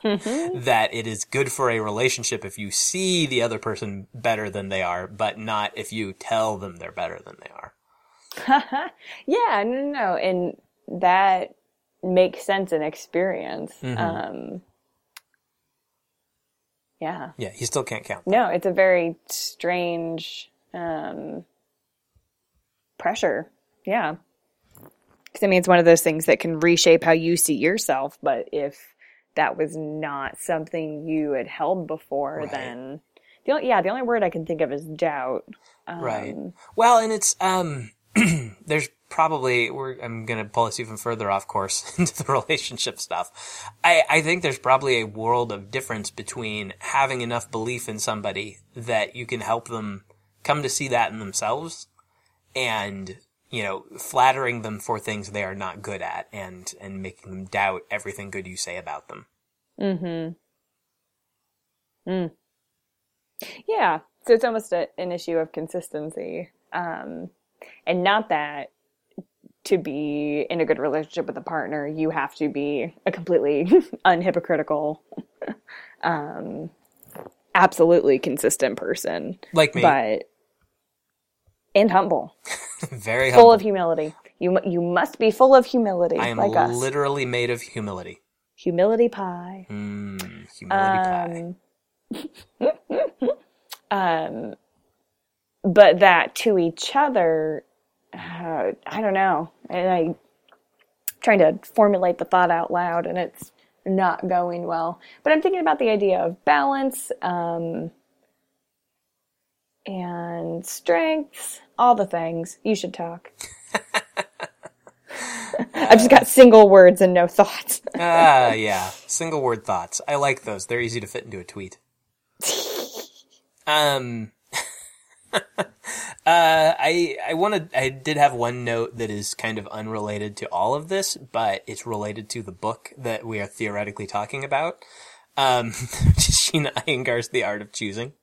mm-hmm. <laughs> that it is good for a relationship if you see the other person better than they are, but not if you tell them they're better than they are. <laughs> yeah, no, no, no. And that makes sense in experience. Mm-hmm. Um, yeah. Yeah, he still can't count. No, it's a very strange um, pressure. Yeah. Because I mean, it's one of those things that can reshape how you see yourself. But if that was not something you had held before, Right. then the only, yeah, the only word I can think of is doubt. Um, Right. Well, and it's um <clears throat> there's probably we're I'm going to pull us even further off course <laughs> into the relationship stuff. I I think there's probably a world of difference between having enough belief in somebody that you can help them come to see that in themselves and you know, flattering them for things they are not good at and and making them doubt everything good you say about them. Mm-hmm. Mm. Yeah. So it's almost a, an issue of consistency. Um, and not that to be in a good relationship with a partner, you have to be a completely <laughs> unhypocritical, <laughs> um, absolutely consistent person, Like me, but and humble, very full humble. of humility. You you must be full of humility, I am like us. literally made of humility. humility pie. Mm, humility pie. <laughs> um, but that to each other, uh, I don't know. And I trying to formulate the thought out loud, and it's not going well. But I'm thinking about the idea of balance um, and strengths, all the things. You should talk. I've just got single words and no thoughts. <laughs> Ah, yeah. Single word thoughts. I like those. They're easy to fit into a tweet. Um, <laughs> uh, I I wanted I did have one note that is kind of unrelated to all of this, but it's related to the book that we are theoretically talking about. Um, <laughs> Sheena Iyengar's The Art of Choosing.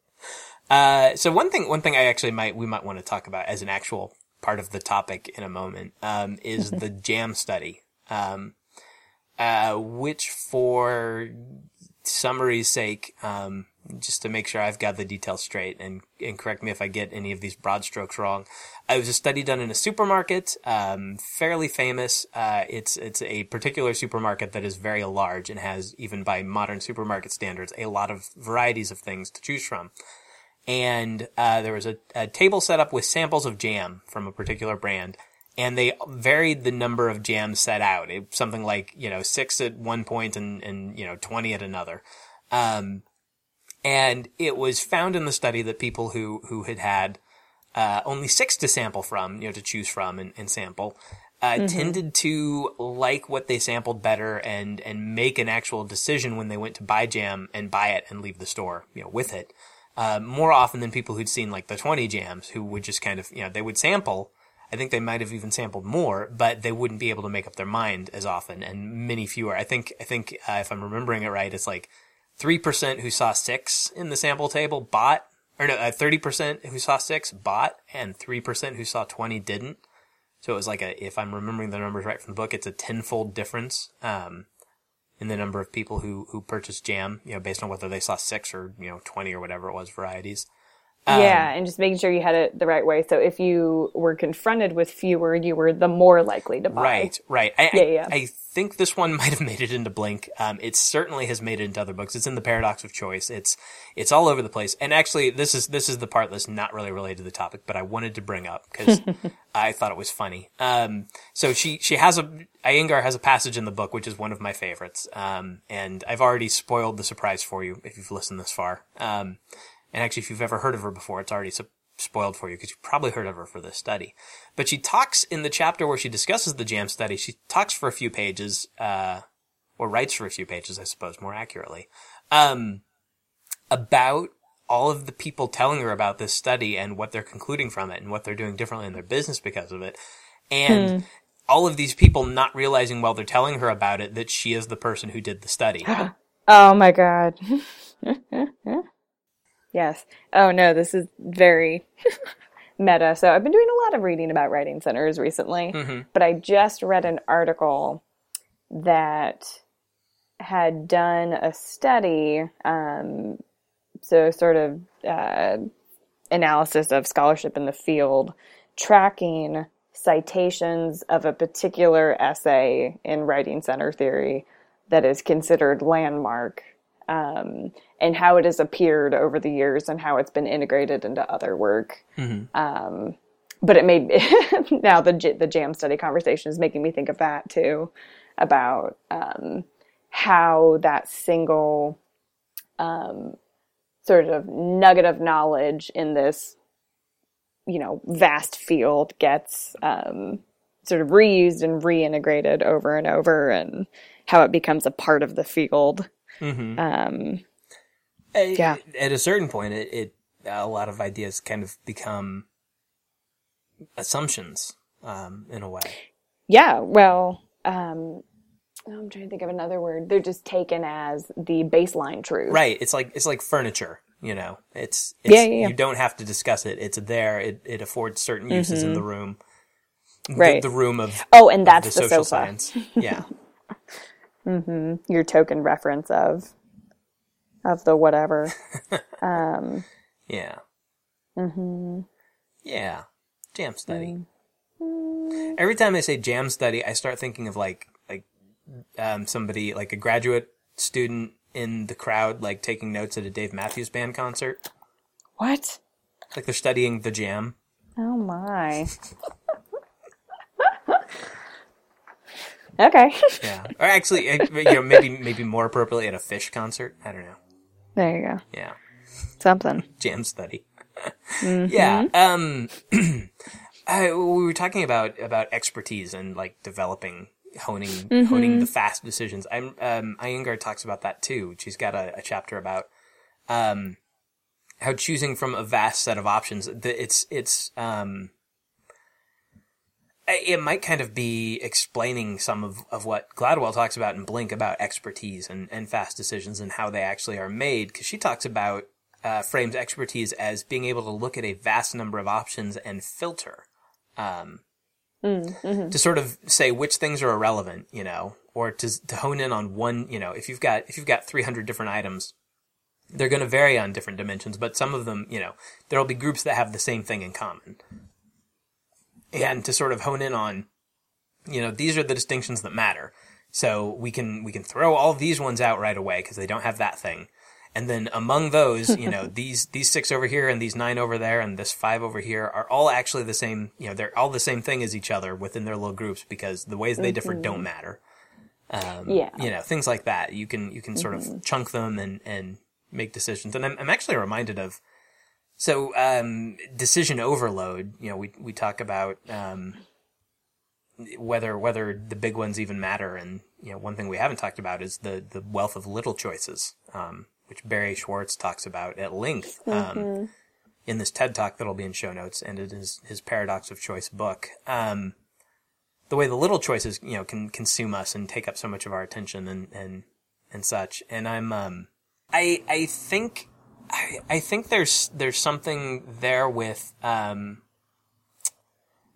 Uh, so one thing, one thing I actually might, we might want to talk about as an actual part of the topic in a moment, um, is <laughs> the jam study. Um, uh, which for summary's sake, um, just to make sure I've got the details straight and, and correct me if I get any of these broad strokes wrong. It was a study done in a supermarket, um, fairly famous. Uh, it's, it's a particular supermarket that is very large and has, even by modern supermarket standards, a lot of varieties of things to choose from. And, uh, there was a, a table set up with samples of jam from a particular brand and they varied the number of jams set out. It, something like, you know, six at one point and, and, you know, 20 at another. Um, and it was found in the study that people who, who had had, uh, only six to sample from, you know, to choose from and, and sample, uh, tended to like what they sampled better and, and make an actual decision when they went to buy jam and buy it and leave the store, you know, with it. Uh, more often than people who'd seen like the 20 jams who would just kind of, you know, they would sample. I think they might have even sampled more, but they wouldn't be able to make up their mind as often and many fewer. I think, I think, uh, if I'm remembering it right, it's like 3% who saw six in the sample table bought, or no, uh, 30% who saw six bought and 3% who saw 20 didn't. So it was like a, if I'm remembering the numbers right from the book, it's a tenfold difference, um, in the number of people who, who purchased jam, you know, based on whether they saw six or, you know, 20 or whatever it was varieties. Um, yeah, and just making sure you had it the right way. So if you were confronted with fewer, you were the more likely to buy. Right, right. I, Yeah, I, yeah. I think this one <laughs> might have made it into Blink. Um, it certainly has made it into other books. It's in the Paradox of Choice. It's it's all over the place. And actually, this is this is the part that's not really related to the topic, but I wanted to bring up because <laughs> I thought it was funny. Um, so she she has a Iyengar has a passage in the book which is one of my favorites. Um, and I've already spoiled the surprise for you if you've listened this far. And actually, if you've ever heard of her before, it's already spoiled for you because you've probably heard of her for this study. But she talks in the chapter where she discusses the jam study. She talks for a few pages, uh, or writes for a few pages, I suppose, more accurately, um, about all of the people telling her about this study and what they're concluding from it and what they're doing differently in their business because of it. And all of these people not realizing while they're telling her about it that she is the person who did the study. <gasps> Oh my god. <laughs> yes. Oh no, this is very <laughs> meta. So I've been doing a lot of reading about writing centers recently, but I just read an article that had done a study, um, so sort of uh, analysis of scholarship in the field, tracking citations of a particular essay in writing center theory that is considered landmark um, and how it has appeared over the years and how it's been integrated into other work. Um, but it made <laughs> now the the jam study conversation is making me think of that too, about um, how that single um, sort of nugget of knowledge in this, you know, vast field gets um, sort of reused and reintegrated over and over, and how it becomes a part of the field. Mm-hmm. Um, yeah. At a certain point, it, it a lot of ideas kind of become assumptions um, in a way. Yeah. Well, um, I'm trying to think of another word. They're just taken as the baseline truth. Right. It's like it's like furniture. You know, it's, it's yeah, yeah, yeah, You don't have to discuss it. It's there. It it affords certain uses mm-hmm. in the room. Right. The, the, room of oh, and that's the, the social sofa. science. Yeah. <laughs> mm-hmm. Your token reference of of the whatever. <laughs> um, yeah. Mm-hmm. Yeah. Jam study. Mm-hmm. Every time I say jam study, I start thinking of like like um, somebody like a graduate student in the crowd, like taking notes at a Dave Matthews Band concert. What? Like they're studying the jam. Oh my. <laughs> okay. yeah. Or actually, you know, maybe maybe more appropriately at a Phish concert. I don't know. There you go. Yeah. Something. Jam study. mm-hmm. Yeah. Um. <clears throat> I, we were talking about about expertise and like developing honing mm-hmm. honing the fast decisions. I'm um Iyengar talks about that too. She's got a, a chapter about um how choosing from a vast set of options. It's it's um it might kind of be explaining some of, of what Gladwell talks about in Blink about expertise and, and fast decisions and how they actually are made. Because she talks about uh, frames expertise as being able to look at a vast number of options and filter. Um, Mm-hmm. to sort of say which things are irrelevant, you know, or to to hone in on one, you know, if you've got if you've got 300 different items, they're going to vary on different dimensions, but some of them, you know, there'll be groups that have the same thing in common. And to sort of hone in on, you know, these are the distinctions that matter. So we can we can throw all these ones out right away because they don't have that thing. And then among those, you know, <laughs> these these six over here and these nine over there and this five over here are all actually the same. You know, they're all the same thing as each other within their little groups because the ways they differ mm-hmm. don't matter. Um, yeah, you know, things like that. You can you can sort mm-hmm. of chunk them and and make decisions. And I'm I'm actually reminded of so um, decision overload. You know, we we talk about um, whether whether the big ones even matter, and you know, one thing we haven't talked about is the the wealth of little choices. Um, which Barry Schwartz talks about at length um, mm-hmm. in this TED talk that'll be in show notes, and it is his Paradox of Choice book. Um, the way the little choices, you know, can consume us and take up so much of our attention and and and such. And I'm, um, I I think, I, I think there's there's something there with um,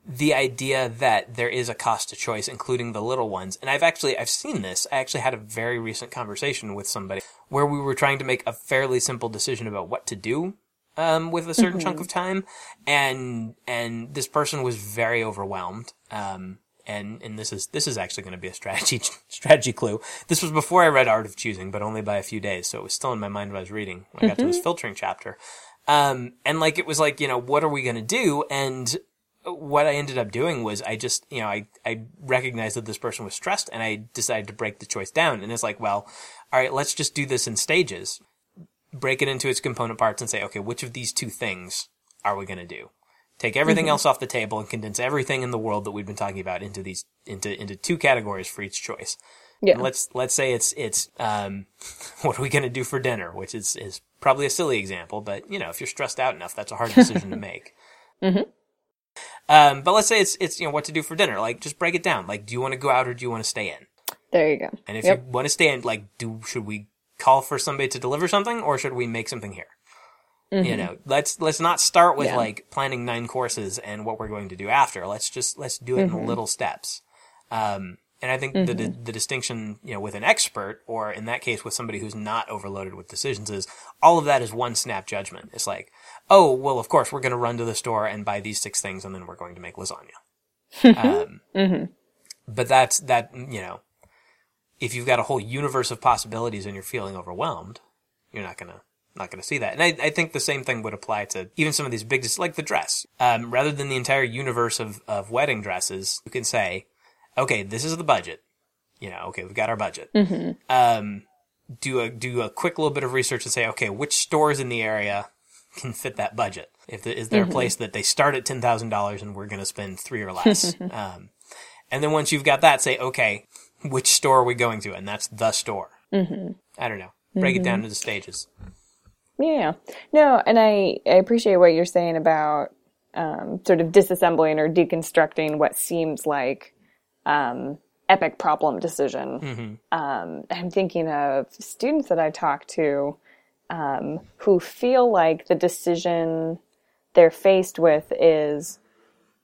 the idea that there is a cost to choice, including the little ones. And I've actually, I've seen this. I actually had a very recent conversation with somebody where we were trying to make a fairly simple decision about what to do, um, with a certain mm-hmm. chunk of time. And, and this person was very overwhelmed. Um, and, and this is, this is actually going to be a strategy, <laughs> strategy clue. This was before I read Art of Choosing, but only by a few days. So it was still in my mind when I was reading when I got mm-hmm. to this mm-hmm. filtering chapter. Um, and like, it was like, you know, what are we going to do? And, what I ended up doing was I just, you know, I, I recognized that this person was stressed and I decided to break the choice down. And it's like, well, all right, let's just do this in stages. Break it into its component parts and say, okay, which of these two things are we going to do? Take everything mm-hmm. else off the table and condense everything in the world that we've been talking about into these, into, into two categories for each choice. Yeah. And let's, let's say it's, it's, um, <laughs> what are we going to do for dinner? Which is, is probably a silly example, but you know, if you're stressed out enough, that's a hard decision to <laughs> make. Mm-hmm. Um, but let's say it's it's you know what to do for dinner. Like just break it down. Like, do you want to go out or do you want to stay in? There you go. And if yep. you want to stay in, like, do should we call for somebody to deliver something or should we make something here? Mm-hmm. You know, let's let's not start with yeah. like planning nine courses and what we're going to do after. Let's just let's do it mm-hmm. in little steps. Um, and I think mm-hmm. the the distinction, you know, with an expert or in that case with somebody who's not overloaded with decisions is all of that is one snap judgment. It's like, oh, well, of course, we're going to run to the store and buy these six things and then we're going to make lasagna. um, <laughs> mm-hmm. But that's, that, you know, if you've got a whole universe of possibilities and you're feeling overwhelmed, you're not going to, not going to see that. And I, I think the same thing would apply to even some of these big, like the dress. Um, rather than the entire universe of, of wedding dresses, you can say, okay, this is the budget. You know, okay, we've got our budget. Um, do a do a quick little bit of research and say, okay, which stores in the area can fit that budget? If the, is there a place that they start at ten thousand dollars and we're going to spend three or less? <laughs> um, and then once you've got that, say, okay, which store are we going to? And that's the store. Mm-hmm. I don't know. Break it down into stages. Yeah. No, and I, I appreciate what you're saying about um, sort of disassembling or deconstructing what seems like um, epic problem decision. Um, I'm thinking of students that I talk to um, who feel like the decision they're faced with is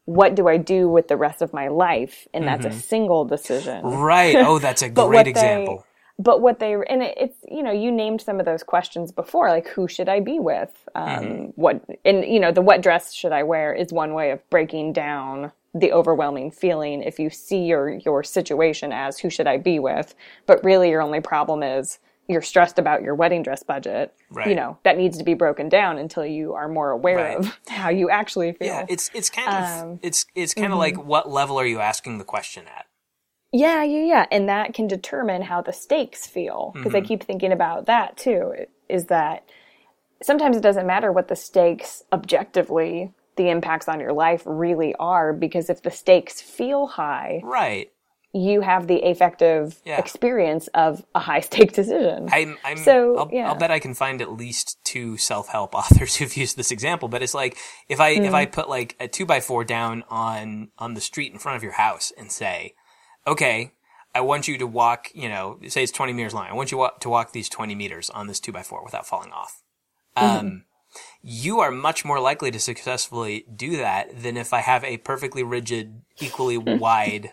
what do I do with the rest of my life? And that's a single decision. Right. Oh, that's a <laughs> great what they- example. But what they and it, it's you know you named some of those questions before like who should i be with um, Mm-hmm. what and you know the what dress should i wear is one way of breaking down the overwhelming feeling if you see your your situation as who should i be with but really your only problem is you're stressed about your wedding dress budget Right. you know that needs to be broken down until you are more aware Right. of how you actually feel Yeah, it's it's kind of Um, it's it's kind mm-hmm. of like what level are you asking the question at? Yeah, yeah, yeah. And that can determine how the stakes feel. Because I keep thinking about that too. Is that sometimes it doesn't matter what the stakes objectively, the impacts on your life really are, because if the stakes feel high, Right. you have the affective Yeah. experience of a high <laughs> stake decision. I'm, I'm, So, I'll, yeah. I'll bet I can find at least two self-help <laughs> authors who've used this example, but it's like, if I, if I Mm-hmm. put like a two by four down on, on the street in front of your house and say, okay, I want you to walk, you know, say it's 20 meters long. I want you wa- to walk these 20 meters on this two by four without falling off. Mm-hmm. Um, you are much more likely to successfully do that than if I have a perfectly rigid, equally <laughs> wide,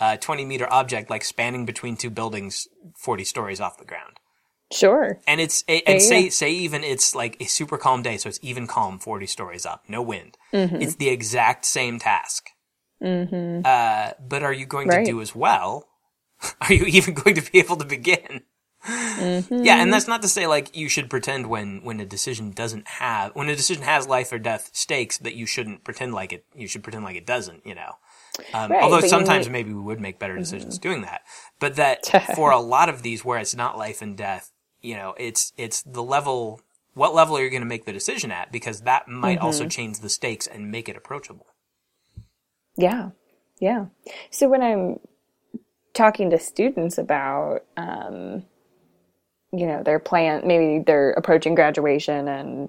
uh, 20 meter object like spanning between two buildings 40 stories off the ground. sure. And it's a, and Yeah, say yeah. say even it's like a super calm day, so it's even calm, forty stories up, no wind. Mm-hmm. It's the exact same task. Mm-hmm. Uh, but are you going Right. to do as well? <laughs> Are you even <laughs> going to be able to begin? Mm-hmm. Yeah, and that's not to say like you should pretend when when a decision doesn't have when a decision has life or death stakes that you shouldn't pretend like it. You should pretend like it doesn't. You know. Um, Right, although sometimes need- maybe we would make better decisions doing that. But that <laughs> for a lot of these where it's not life and death, you know, it's it's the level what level are you going to make the decision at because that might also change the stakes and make it approachable. Yeah, yeah. So when I'm talking to students about, um, you know, their plan, maybe they're approaching graduation, and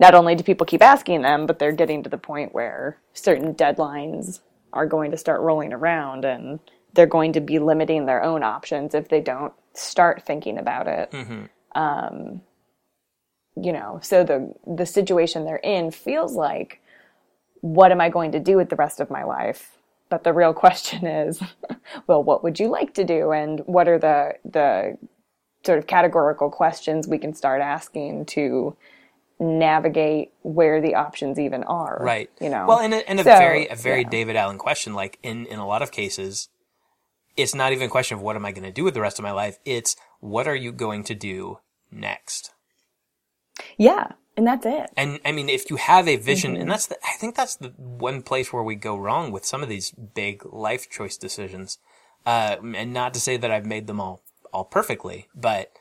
not only do people keep asking them, but they're getting to the point where certain deadlines are going to start rolling around, and they're going to be limiting their own options if they don't start thinking about it. Um, you know, so the the situation they're in feels like what am I going to do with the rest of my life? But the real <laughs> question is, well, what would you like to do? And what are the, the sort of categorical questions we can start asking to navigate where the options even are? Right. You know? Well, and a, and a So, very a very yeah. David Allen question. Like in in a lot of cases, it's not even a question of what am I going to do with the rest of my life. It's what are you going to do next. Yeah. And that's it. And I mean, if you have a vision, Mm-hmm. and that's the, I think that's the one place where we go wrong with some of these big life choice decisions. Uh, and not to say that I've made them all, all perfectly, but,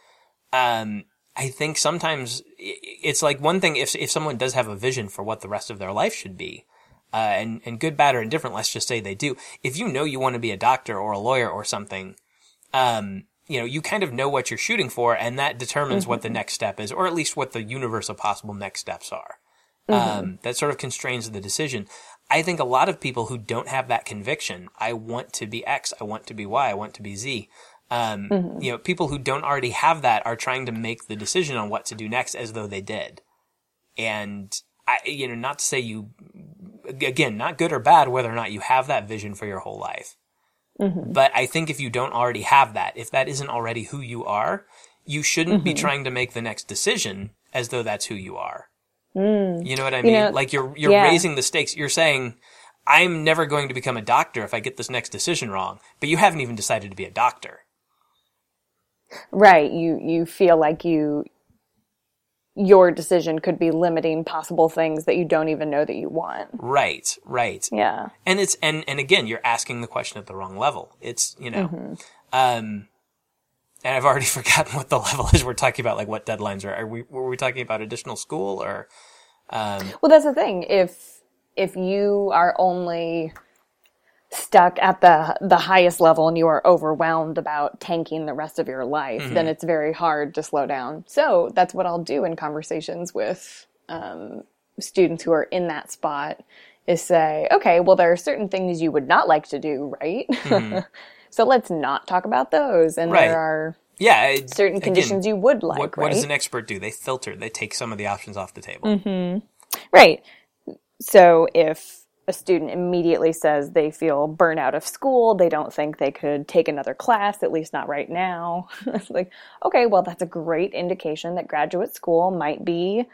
um, I think sometimes it's like one thing if, if someone does have a vision for what the rest of their life should be, uh, and, and good, bad, or indifferent, let's just say they do. If you know you want to be a doctor or a lawyer or something, um, you know, you kind of know what you're shooting for, and that determines what the next step is, or at least what the universe of possible next steps are. Um, that sort of constrains the decision. I think a lot of people who don't have that conviction, I want to be X, I want to be Y, I want to be Z. Um, you know, people who don't already have that are trying to make the decision on what to do next as though they did. And I, you know, not to say you, again, not good or bad, whether or not you have that vision for your whole life. Mm-hmm. But I think if you don't already have that, if that isn't already who you are, you shouldn't be mm-hmm. trying to make the next decision as though that's who you are. Mm. You know what I mean? know, like you're you're yeah. raising the stakes. You're saying, I'm never going to become a doctor if I get this next decision wrong. But you haven't even decided to be a doctor. Right. You, you feel like you, your decision could be limiting possible things that you don't even know that you want. Right, right. Yeah. and it's and and again you're asking the question at the wrong level it's you know Um, and I've already <laughs> forgotten what the level is we're talking about, like what deadlines are. Are we, were we talking about additional school or, um, Well, that's the thing. If if you are only stuck at the the highest level and you are overwhelmed about tanking the rest of your life, then mm-hmm. it's very hard to slow down. So that's what I'll do in conversations with um, students who are in that spot is say, okay, well, there are certain things you would not like to do, right? Mm-hmm. <laughs> so let's not talk about those. And Right. there are yeah, I- certain again, conditions you would like, what, right? what does an expert do? They filter, they take some of the options off the table. Mm-hmm. Right. So if a student immediately says they feel burnt out of school, they don't think they could take another class, at least not right now. <laughs> it's like, okay, well, that's a great indication that graduate school might be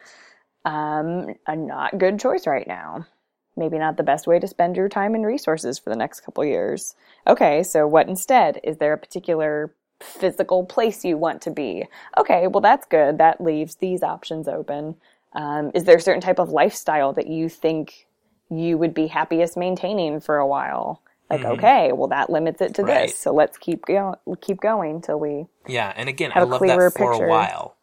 um, a not good choice right now. Maybe not the best way to spend your time and resources for the next couple years. Okay, so what instead? Is there a particular physical place you want to be? Okay, well, that's good. That leaves these options open. Um, is there a certain type of lifestyle that you think you would be happiest maintaining for a while? Like, okay, well, that limits it to Mm-hmm. Right. this. So let's keep going, keep going till we, Yeah, and again, I love that for picture. a while.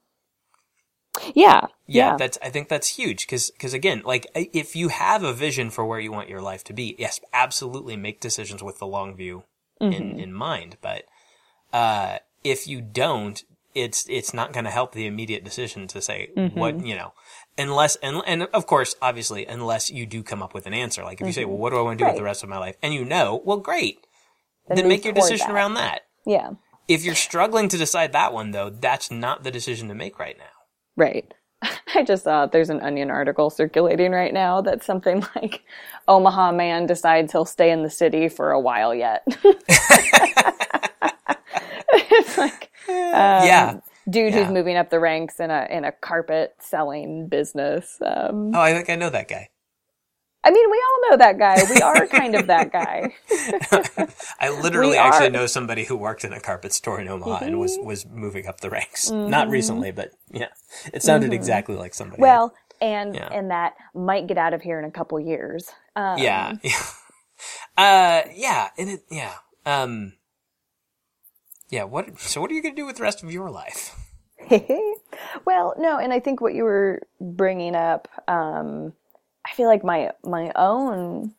yeah, Yeah, yeah, that's I think that's huge because because again, like if you have a vision for where you want your life to be, yes, absolutely make decisions with the long view Mm-hmm. in in mind. But uh, if you don't, it's it's not going to help the immediate decision to say Mm-hmm. what you know, unless and and of course, obviously, unless you do come up with an answer. Like if you say, well, what do I want to do with the Mm-hmm. Rest of my life, and you know, well, great, then, move make your decision that. around that. yeah, If you're struggling to decide that one, though, that's not the decision to make right now. right. <laughs> I just saw there's an Onion article circulating right now that's something <laughs> like Omaha man decides he'll stay in the city for a while yet. <laughs> it's like yeah. Dude Yeah. who's moving up the ranks in a in a carpet selling business. Um, Oh, I think I know that guy. I mean, we all know that guy. We are <laughs> kind of that guy. <laughs> I literally actually know somebody who worked in a carpet store in Omaha and was was moving up the ranks. Not recently, but yeah, it sounded exactly like somebody. Well, and Yeah. and that might get out of here in a couple years. Um, yeah, yeah, <laughs> uh, yeah, and it, yeah, um, yeah. What? So, what are you gonna do with the rest of your life? <laughs> <laughs> well, no, and I think what you were bringing up, um, I feel like my my own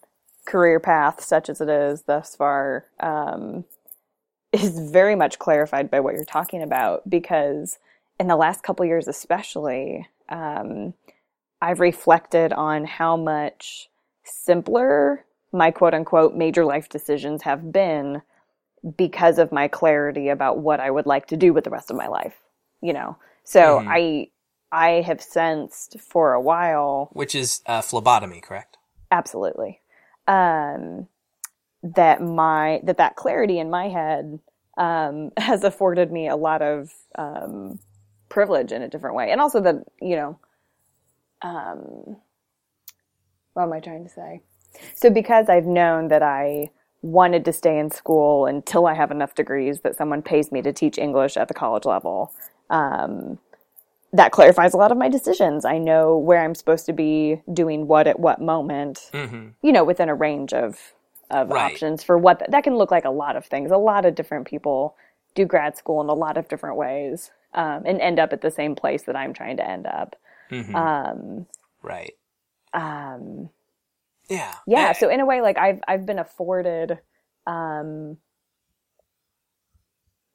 career path, such as it is thus far, um, is very much clarified by what you're talking about. Because in the last couple years, especially, um, I've reflected on how much simpler my quote unquote major life decisions have been because of my clarity about what I would like to do with the rest of my life. You know, so Mhm. I I have sensed for a while, Which is uh, phlebotomy, correct? absolutely, um, that my that that clarity in my head um, <laughs> has afforded me a lot of um, privilege in a different way, and also that you know, um, what am I trying to say? So because I've known that I wanted to stay in school until I have enough degrees that someone pays me to teach English at the college level, um, that clarifies a lot of my decisions. I know where I'm supposed to be doing what at what moment, Mm-hmm. you know, within a range of of Right. options for what that, that can look like a lot of things. A lot of different people do grad school in a lot of different ways um, and end up at the same place that I'm trying to end up. Mm-hmm. Um, right. um, Yeah. yeah so in a way like i've i've been afforded um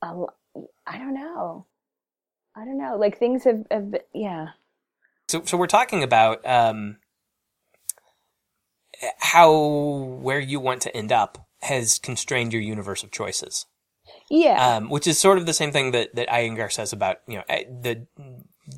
a, i don't know. I don't know. Like things have, have been, yeah. So, so we're talking about um, how where you want to end up has constrained your universe of choices, yeah. Um, which is sort of the same thing that that Iyengar says about you know eh, the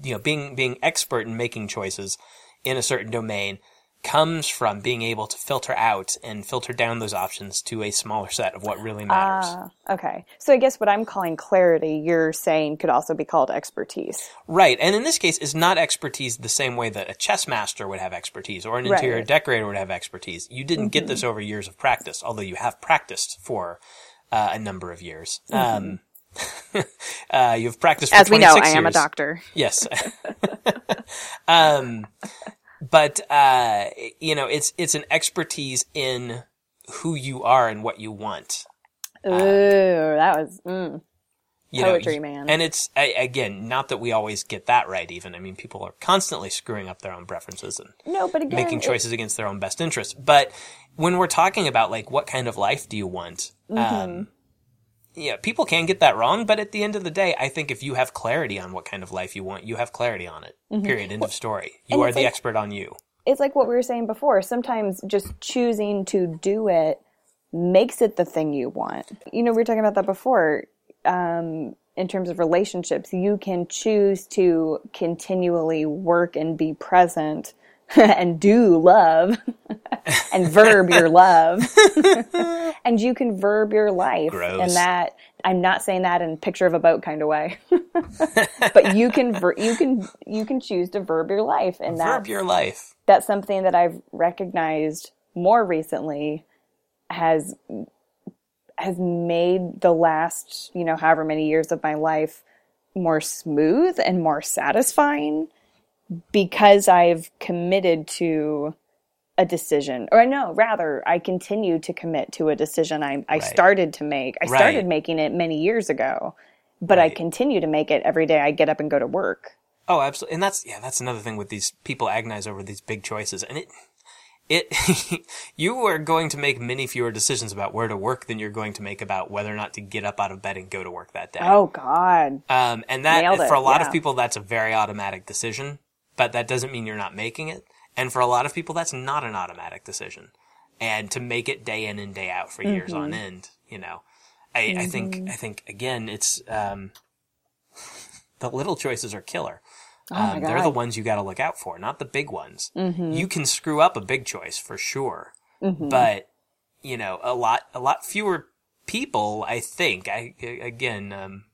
you know being being expert in making choices in a certain domain comes from being able to filter out and filter down those options to a smaller set of what really matters. Ah, okay so i guess what i'm calling clarity you're saying could also be called expertise Right, and in this case, is not expertise the same way that a chess master would have expertise or an interior Right. Mm-hmm. decorator would have expertise. You didn't get this over years of practice, although you have practiced for uh, a number of years. Um, <laughs> uh, you've practiced for Mm-hmm. as we know 26 i am a doctor Yes. <laughs> <laughs> um, but uh, you know, it's it's an expertise in who you are and what you want. Ooh, that was mm. You Poetry, know, man. And it's I, again, not that we always get that right. Even I mean, people are constantly screwing up their own preferences and no, but again, making it- choices against their own best interests. But when we're talking about like what kind of life do you want, Mm-hmm. um, yeah, people can get that wrong. But at the end of the day, I think if you have clarity on what kind of life you want, you have clarity on it. Period. End of story. You Mm-hmm. are the like- expert on you. it's like what we were saying before. Sometimes just choosing to do it makes it the thing you want. You know, we were talking about that before. Um, in terms of relationships, you can choose to continually work and be present <laughs> and do love <laughs> and verb your love. <laughs> and you can verb your life. Gross. And that, I'm not saying that in picture of a boat kind of way. but you can, ver- you can, you can choose to verb your life. And that Verb your life. that's something that I've recognized more recently has has made the last, you know, however many years of my life more smooth and more satisfying because I've committed to a decision. Or no, rather, I continue to commit to a decision I I started to make. I Right. started making it many years ago, but I continue to make it every day I get up and go to work. Oh, absolutely. And that's, yeah, that's another thing with these people agonize over these big choices. And it, it, <laughs> you are going to make many fewer decisions about where to work than you're going to make about whether or not to get up out of bed and go to work that day. Oh God. Um, and that, for a lot yeah. of people, that's a very automatic decision, but that doesn't mean you're not making it. And for a lot of people, that's not an automatic decision. And to make it day in and day out for years Mm-hmm. on end, you know, I, I think, I think again, it's, um, <laughs> the little choices are killer. Oh Um, they're the ones you got to look out for, not the big ones. Mm-hmm. You can screw up a big choice for sure, but you know, a lot, a lot fewer people, I think, I, again, um,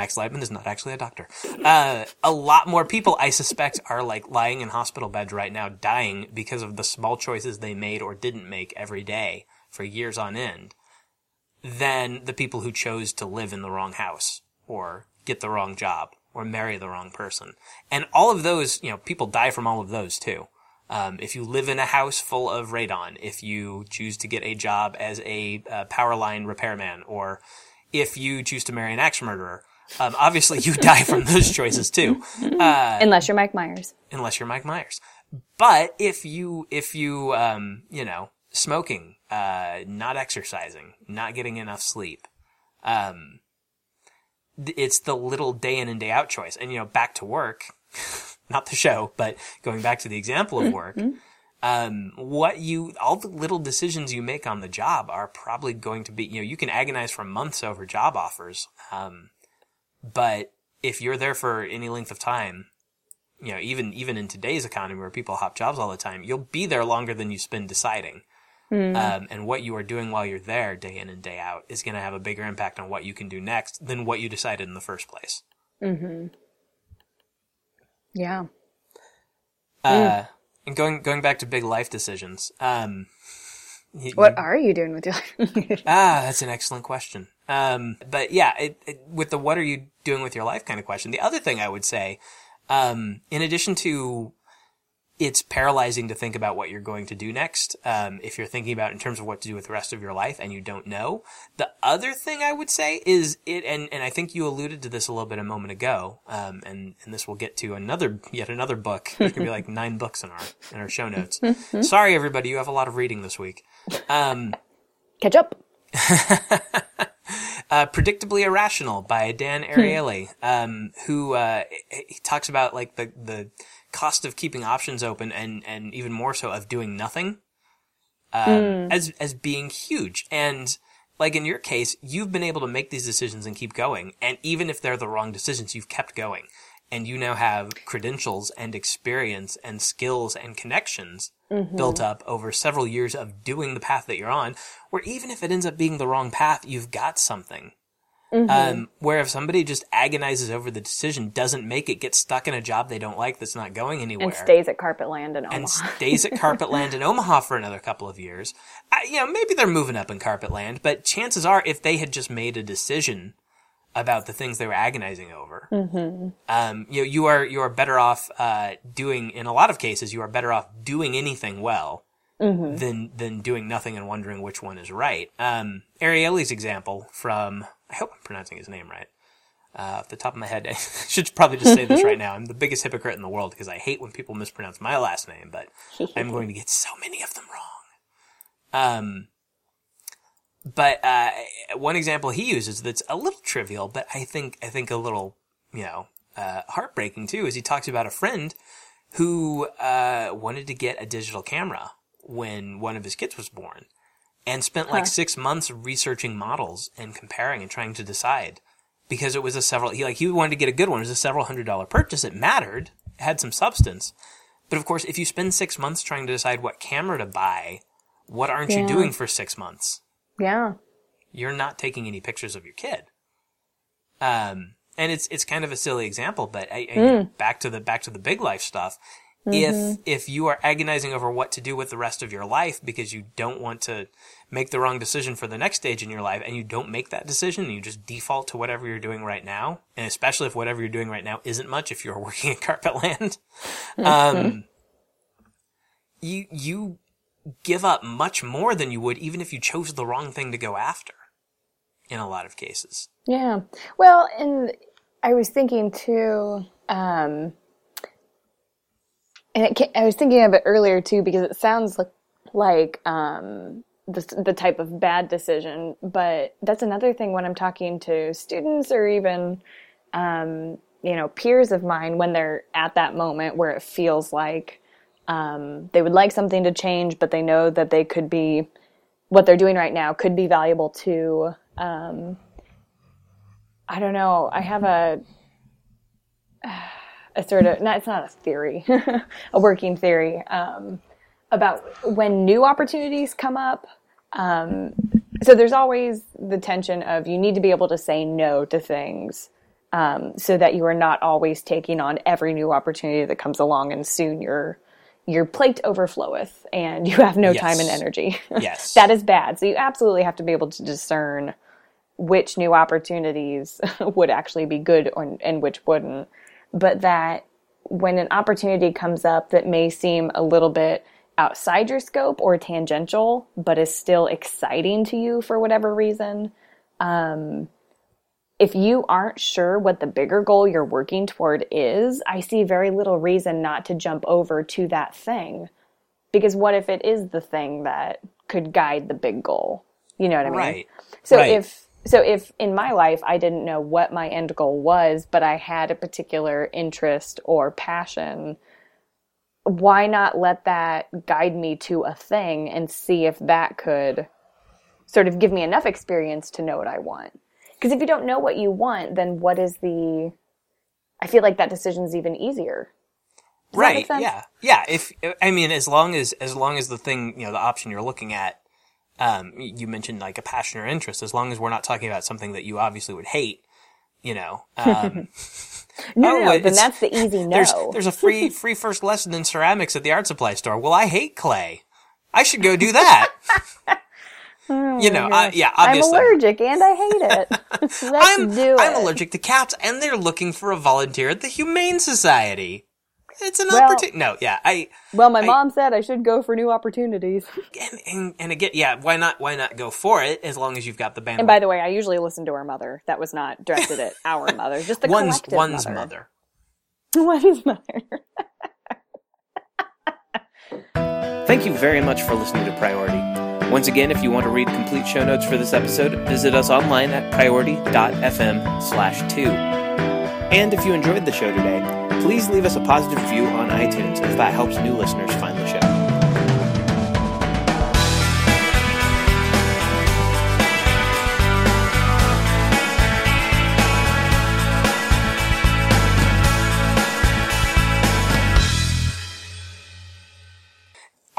Max Leibman is not actually a doctor. Uh, a lot more people, I suspect, are like lying in hospital beds right now, dying because of the small choices they made or didn't make every day for years on end, than the people who chose to live in the wrong house or get the wrong job or marry the wrong person. And all of those, you know, people die from all of those too. Um, if you live in a house full of radon, if you choose to get a job as a uh, power line repairman, or if you choose to marry an axe murderer, um, obviously you <laughs> die from those choices too, <laughs> Unless you're Mike Myers. unless you're Mike Myers. But if you, if you, um, you know, smoking, uh, not exercising, not getting enough sleep, um, th- it's the little day in and day out choice. And, you know, back to work, <laughs> not the show, but going back to the example of work, um, what you, all the little decisions you make on the job are probably going to be, you know, you can agonize for months over job offers. Um, but if you're there for any length of time, you know, even, even in today's economy where people hop jobs all the time, you'll be there longer than you spend deciding. Um, and what you are doing while you're there day in and day out is going to have a bigger impact on what you can do next than what you decided in the first place. Yeah. Uh, and going, going back to big life decisions, um, y- What are you doing with your life? <laughs> Ah, that's an excellent question. Um, but yeah, it, it, with the what are you doing with your life kind of question, the other thing I would say, um, in addition to it's paralyzing to think about what you're going to do next, um, if you're thinking about in terms of what to do with the rest of your life and you don't know. The other thing I would say is it, and, and I think you alluded to this a little bit a moment ago, um, and, and this will get to another, yet another book. There's gonna be like <laughs> nine books in our, in our show notes. <laughs> Sorry, everybody, you have a lot of reading this week. Um, Catch up. <laughs> uh, Predictably Irrational by Dan Ariely, um, who, uh, he talks about like the, the cost of keeping options open and, and even more so of doing nothing, um, as, as being huge. And like in your case, you've been able to make these decisions and keep going. And even if they're the wrong decisions, you've kept going. And you now have credentials and experience and skills and connections built up over several years of doing the path that you're on, where even if it ends up being the wrong path, you've got something. Um, where if somebody just agonizes over the decision, doesn't make it, gets stuck in a job they don't like that's not going anywhere, And stays at Carpetland in Omaha. and stays at Carpetland <laughs> in Omaha for another couple of years, I, you know, maybe they're moving up in Carpetland, but chances are if they had just made a decision about the things they were agonizing over, um, you know, you are, you are better off, uh, doing, in a lot of cases, you are better off doing anything well Mm-hmm. than than doing nothing and wondering which one is right. Um, Ariely's example from I hope I'm pronouncing his name right. Uh, off the top of my head, <laughs> I should probably just say this right <laughs> now. I'm the biggest hypocrite in the world because I hate when people mispronounce my last name, but <laughs> I'm going to get so many of them wrong. Um, but uh, one example he uses that's a little trivial, but I think I think a little you know uh, heartbreaking too, is he talks about a friend who uh, wanted to get a digital camera when one of his kids was born, and spent like Huh. six months researching models and comparing and trying to decide because it was a several he like he wanted to get a good one. It was a several hundred dollar purchase. It mattered. It had some substance. But of course, if you spend six months trying to decide what camera to buy, what aren't you doing for six months? Yeah. You're not taking any pictures of your kid. Um, and it's it's kind of a silly example, but I, I, back to the back to the big life stuff. If if you are agonizing over what to do with the rest of your life because you don't want to make the wrong decision for the next stage in your life, and you don't make that decision, and you just default to whatever you're doing right now, and especially if whatever you're doing right now isn't much, if you're <laughs> working at Carpet Land, um, you you give up much more than you would even if you chose the wrong thing to go after. In a lot of cases. Yeah. Well, and I was thinking too, um, and it, I was thinking of it earlier too because it sounds like, like um, the, the type of bad decision, but that's another thing when I'm talking to students or even, um, you know, peers of mine when they're at that moment where it feels like um, they would like something to change, but they know that they could be, what they're doing right now could be valuable to um, I don't know. I have a <sighs> a sort of it's not a theory, <laughs> a working theory um, about when new opportunities come up. Um, so there's always the tension of you need to be able to say no to things um, so that you are not always taking on every new opportunity that comes along, and soon your your plate overfloweth and you have no time and energy. <laughs> Yes. that is bad. So you absolutely have to be able to discern which new opportunities <laughs> would actually be good or, and which wouldn't. But that when an opportunity comes up that may seem a little bit outside your scope or tangential, but is still exciting to you for whatever reason, um, if you aren't sure what the bigger goal you're working toward is, I see very little reason not to jump over to that thing. Because what if it is the thing that could guide the big goal? You know what I mean? Right. So Right. if so if in my life I didn't know what my end goal was, but I had a particular interest or passion, why not let that guide me to a thing and see if that could sort of give me enough experience to know what I want? Because if you don't know what you want, then what is the I feel like that decision is even easier. Does right. Yeah. Yeah. If I mean, as long as as long as the thing, you know, the option you're looking at, um, you mentioned like a passion or interest. As long as we're not talking about something that you obviously would hate, you know. Um, <laughs> No, Oh, no, no, then that's the easy <laughs> no. there's there's a free <laughs> free first lesson in ceramics at the art supply store. Well, I hate clay. I should go do that. Oh, you know, I, yeah. I'm allergic and I hate it. <laughs> <laughs> Let's I'm, do it. I'm allergic to cats, and they're looking for a volunteer at the Humane Society. It's an Well- opportunity. No, yeah, I Well, my I- mom said I should go for new opportunities. <laughs> and, and and again, yeah, why not? Why not go for it as long as you've got the band. And by the way, I usually listen to our mother. That was not directed at our mother, just the one's collective one's mother. mother. One's mother. Thank you very much for listening to Priority. Once again, if you want to read complete show notes for this episode, visit us online at priority.fm slash 2. And if you enjoyed the show today, please leave us a positive review on iTunes as that helps new listeners find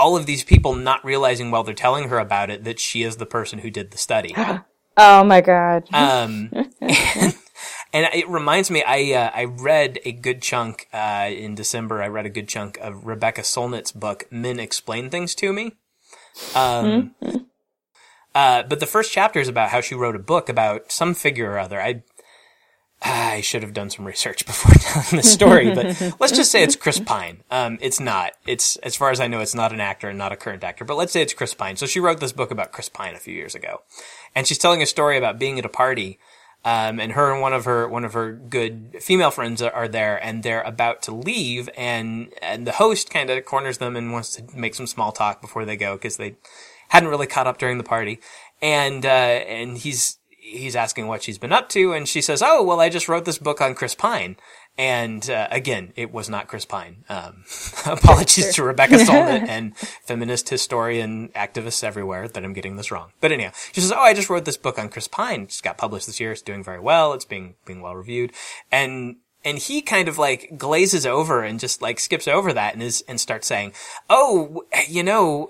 All of these people not realizing while they're telling her about it that she is the person who did the study. <laughs> Oh my god. Um, and, <laughs> <laughs> and it reminds me, I uh, I read a good chunk uh, in December. I read a good chunk of Rebecca Solnit's book, "Men Explain Things to Me." Um, uh, but the first chapter is about how she wrote a book about some figure or other. I I should have done some research <laughs> before telling this story, but <laughs> let's just say it's Chris Pine. Um, it's not. It's, as far as I know, it's not an actor and not a current actor, but let's say it's Chris Pine. So she wrote this book about Chris Pine a few years ago. And she's telling a story about being at a party, um, and her and one of her, one of her good female friends are, are there and they're about to leave and, and the host kind of corners them and wants to make some small talk before they go because they hadn't really caught up during the party. And, uh, and he's, he's asking what she's been up to, and she says, "Oh, well, I just wrote this book on Chris Pine." And uh, again, it was not Chris Pine. Um, <laughs> apologies to Rebecca <laughs> Solnit and feminist historian activists everywhere that I'm getting this wrong. But anyhow, she says, "Oh, I just wrote this book on Chris Pine. It's got published this year. It's doing very well. It's being being well reviewed." And and he kind of like glazes over and just like skips over that and is and starts saying, "Oh, you know."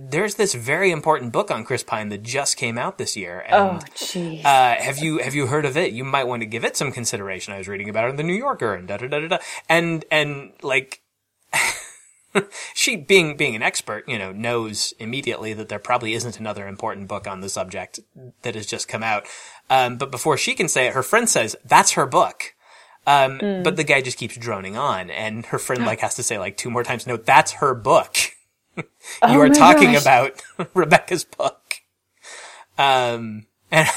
There's this very important book on Chris Pine that just came out this year. And, oh, jeez. Uh, have you have you heard of it? You might want to give it some consideration. I was reading about it in the New Yorker and da da da da da. And and like. <laughs> she being being an expert, you know, knows immediately that there probably isn't another important book on the subject that has just come out. Um, but before she can say it, her friend says that's her book. Um, mm. but the guy just keeps droning on, and her friend <gasps> like has to say like two more times, "No, that's her book." <laughs> you oh are talking gosh. about <laughs> Rebecca's book. Um, <laughs> and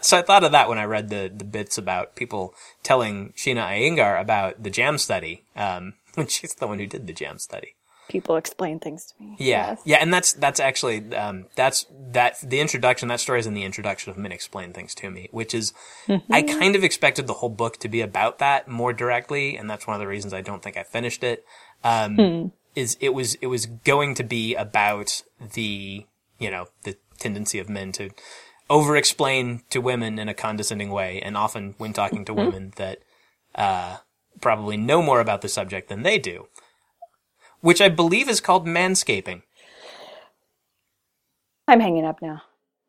so I thought of that when I read the, the bits about people telling Sheena Iyengar about the jam study, um, when she's the one who did the jam study. People explain things to me. Yeah. Yes. Yeah. And that's, that's actually, um, that's, that, the introduction, that story is in the introduction of Men Explain Things to Me, which is, mm-hmm. I kind of expected the whole book to be about that more directly. And that's one of the reasons I don't think I finished it. Um, hmm is it was it was going to be about the you know the tendency of men to over explain to women in a condescending way and often when talking to mm-hmm. women that uh, probably know more about the subject than they do which i believe is called manscaping i'm hanging up now